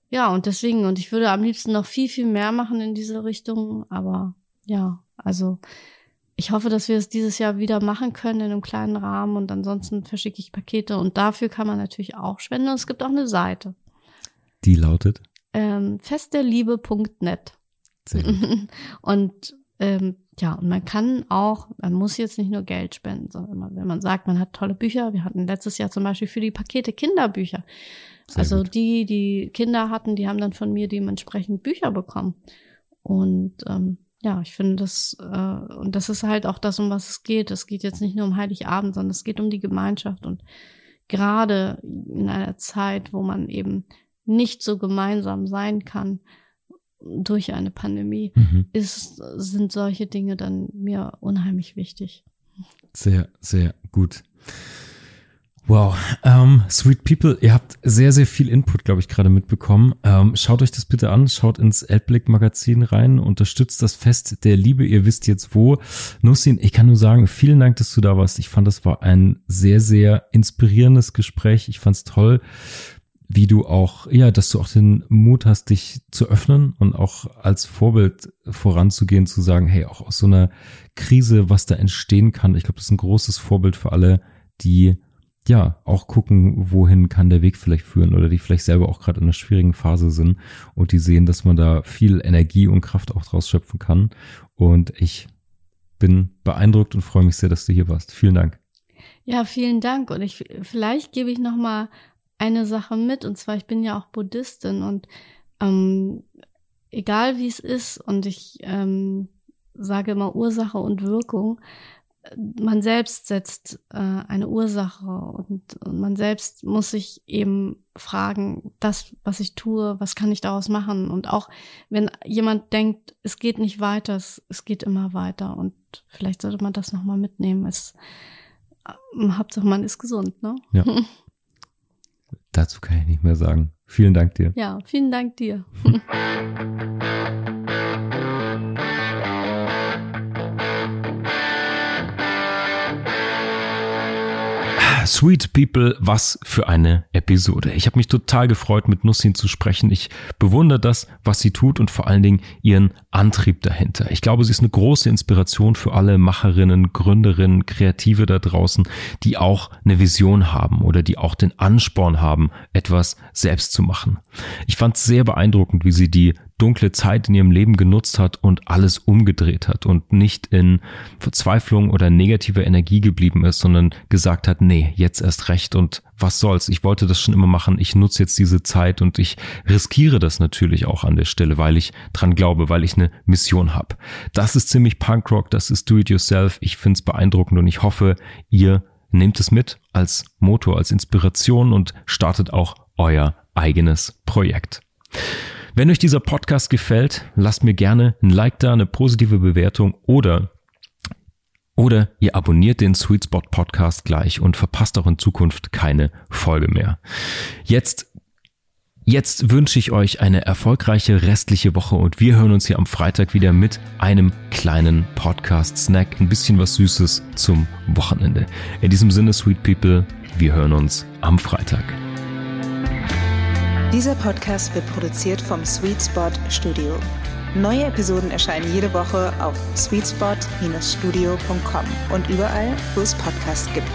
ja, und deswegen, und ich würde am liebsten noch viel, viel mehr machen in diese Richtung, aber ja, also ich hoffe, dass wir es dieses Jahr wieder machen können in einem kleinen Rahmen und ansonsten verschicke ich Pakete und dafür kann man natürlich auch spenden und es gibt auch eine Seite. Die lautet? Ähm, festderliebe.net. *laughs* und ähm, ja, und man kann auch, man muss jetzt nicht nur Geld spenden, sondern wenn man sagt, man hat tolle Bücher, wir hatten letztes Jahr zum Beispiel für die Pakete Kinderbücher. Sehr also gut. die, die Kinder hatten, die haben dann von mir dementsprechend Bücher bekommen. Und ähm, ja, ich finde das, äh, und das ist halt auch das, um was es geht. Es geht jetzt nicht nur um Heiligabend, sondern es geht um die Gemeinschaft. Und gerade in einer Zeit, wo man eben nicht so gemeinsam sein kann durch eine Pandemie, mhm. ist, sind solche Dinge dann mir unheimlich wichtig. Sehr, sehr gut. Wow, ähm, Sweet People, ihr habt sehr, sehr viel Input, glaube ich, gerade mitbekommen. Ähm, schaut euch das bitte an, schaut ins Elblick Magazin rein, unterstützt das Fest der Liebe, ihr wisst jetzt wo. Nussin, ich kann nur sagen, vielen Dank, dass du da warst. Ich fand, das war ein sehr, sehr inspirierendes Gespräch. Ich fand es toll, wie du auch, ja, dass du auch den Mut hast, dich zu öffnen und auch als Vorbild voranzugehen, zu sagen, hey, auch aus so einer Krise, was da entstehen kann. Ich glaube, das ist ein großes Vorbild für alle, die ja, auch gucken, wohin kann der Weg vielleicht führen oder die vielleicht selber auch gerade in einer schwierigen Phase sind und die sehen, dass man da viel Energie und Kraft auch draus schöpfen kann. Und ich bin beeindruckt und freue mich sehr, dass du hier warst. Vielen Dank. Ja, vielen Dank. Und ich vielleicht gebe ich noch mal eine Sache mit. Und zwar, ich bin ja auch Buddhistin und ähm, egal wie es ist, und ich ähm, sage immer Ursache und Wirkung, man selbst setzt äh, eine Ursache und, und, man selbst muss sich eben fragen, das, was ich tue, was kann ich daraus machen? Und auch wenn jemand denkt, es geht nicht weiter, es, es geht immer weiter und vielleicht sollte man das nochmal mitnehmen. Es, äh, Hauptsache man ist gesund, ne? Ja. *laughs* Dazu kann ich nicht mehr sagen. Vielen Dank dir. Ja, vielen Dank dir. *laughs* Sweet People, was für eine Episode. Ich habe mich total gefreut, mit Nussin zu sprechen. Ich bewundere das, was sie tut und vor allen Dingen ihren Antrieb dahinter. Ich glaube, sie ist eine große Inspiration für alle Macherinnen, Gründerinnen, Kreative da draußen, die auch eine Vision haben oder die auch den Ansporn haben, etwas selbst zu machen. Ich fand es sehr beeindruckend, wie sie die dunkle Zeit in ihrem Leben genutzt hat und alles umgedreht hat und nicht in Verzweiflung oder negativer Energie geblieben ist, sondern gesagt hat, nee, jetzt erst recht und was soll's, ich wollte das schon immer machen, ich nutze jetzt diese Zeit und ich riskiere das natürlich auch an der Stelle, weil ich dran glaube, weil ich eine Mission habe. Das ist ziemlich Punkrock, das ist Do-it-yourself, ich find's beeindruckend und ich hoffe, ihr nehmt es mit als Motor, als Inspiration und startet auch euer eigenes Projekt. Wenn euch dieser Podcast gefällt, lasst mir gerne ein Like da, eine positive Bewertung oder oder ihr abonniert den Sweet Spot Podcast gleich und verpasst auch in Zukunft keine Folge mehr. Jetzt Jetzt wünsche ich euch eine erfolgreiche restliche Woche und wir hören uns hier am Freitag wieder mit einem kleinen Podcast-Snack, ein bisschen was Süßes zum Wochenende. In diesem Sinne, Sweet People, wir hören uns am Freitag. Dieser Podcast wird produziert vom Sweet Spot Studio. Neue Episoden erscheinen jede Woche auf sweetspot-studio.com und überall, wo es Podcasts gibt.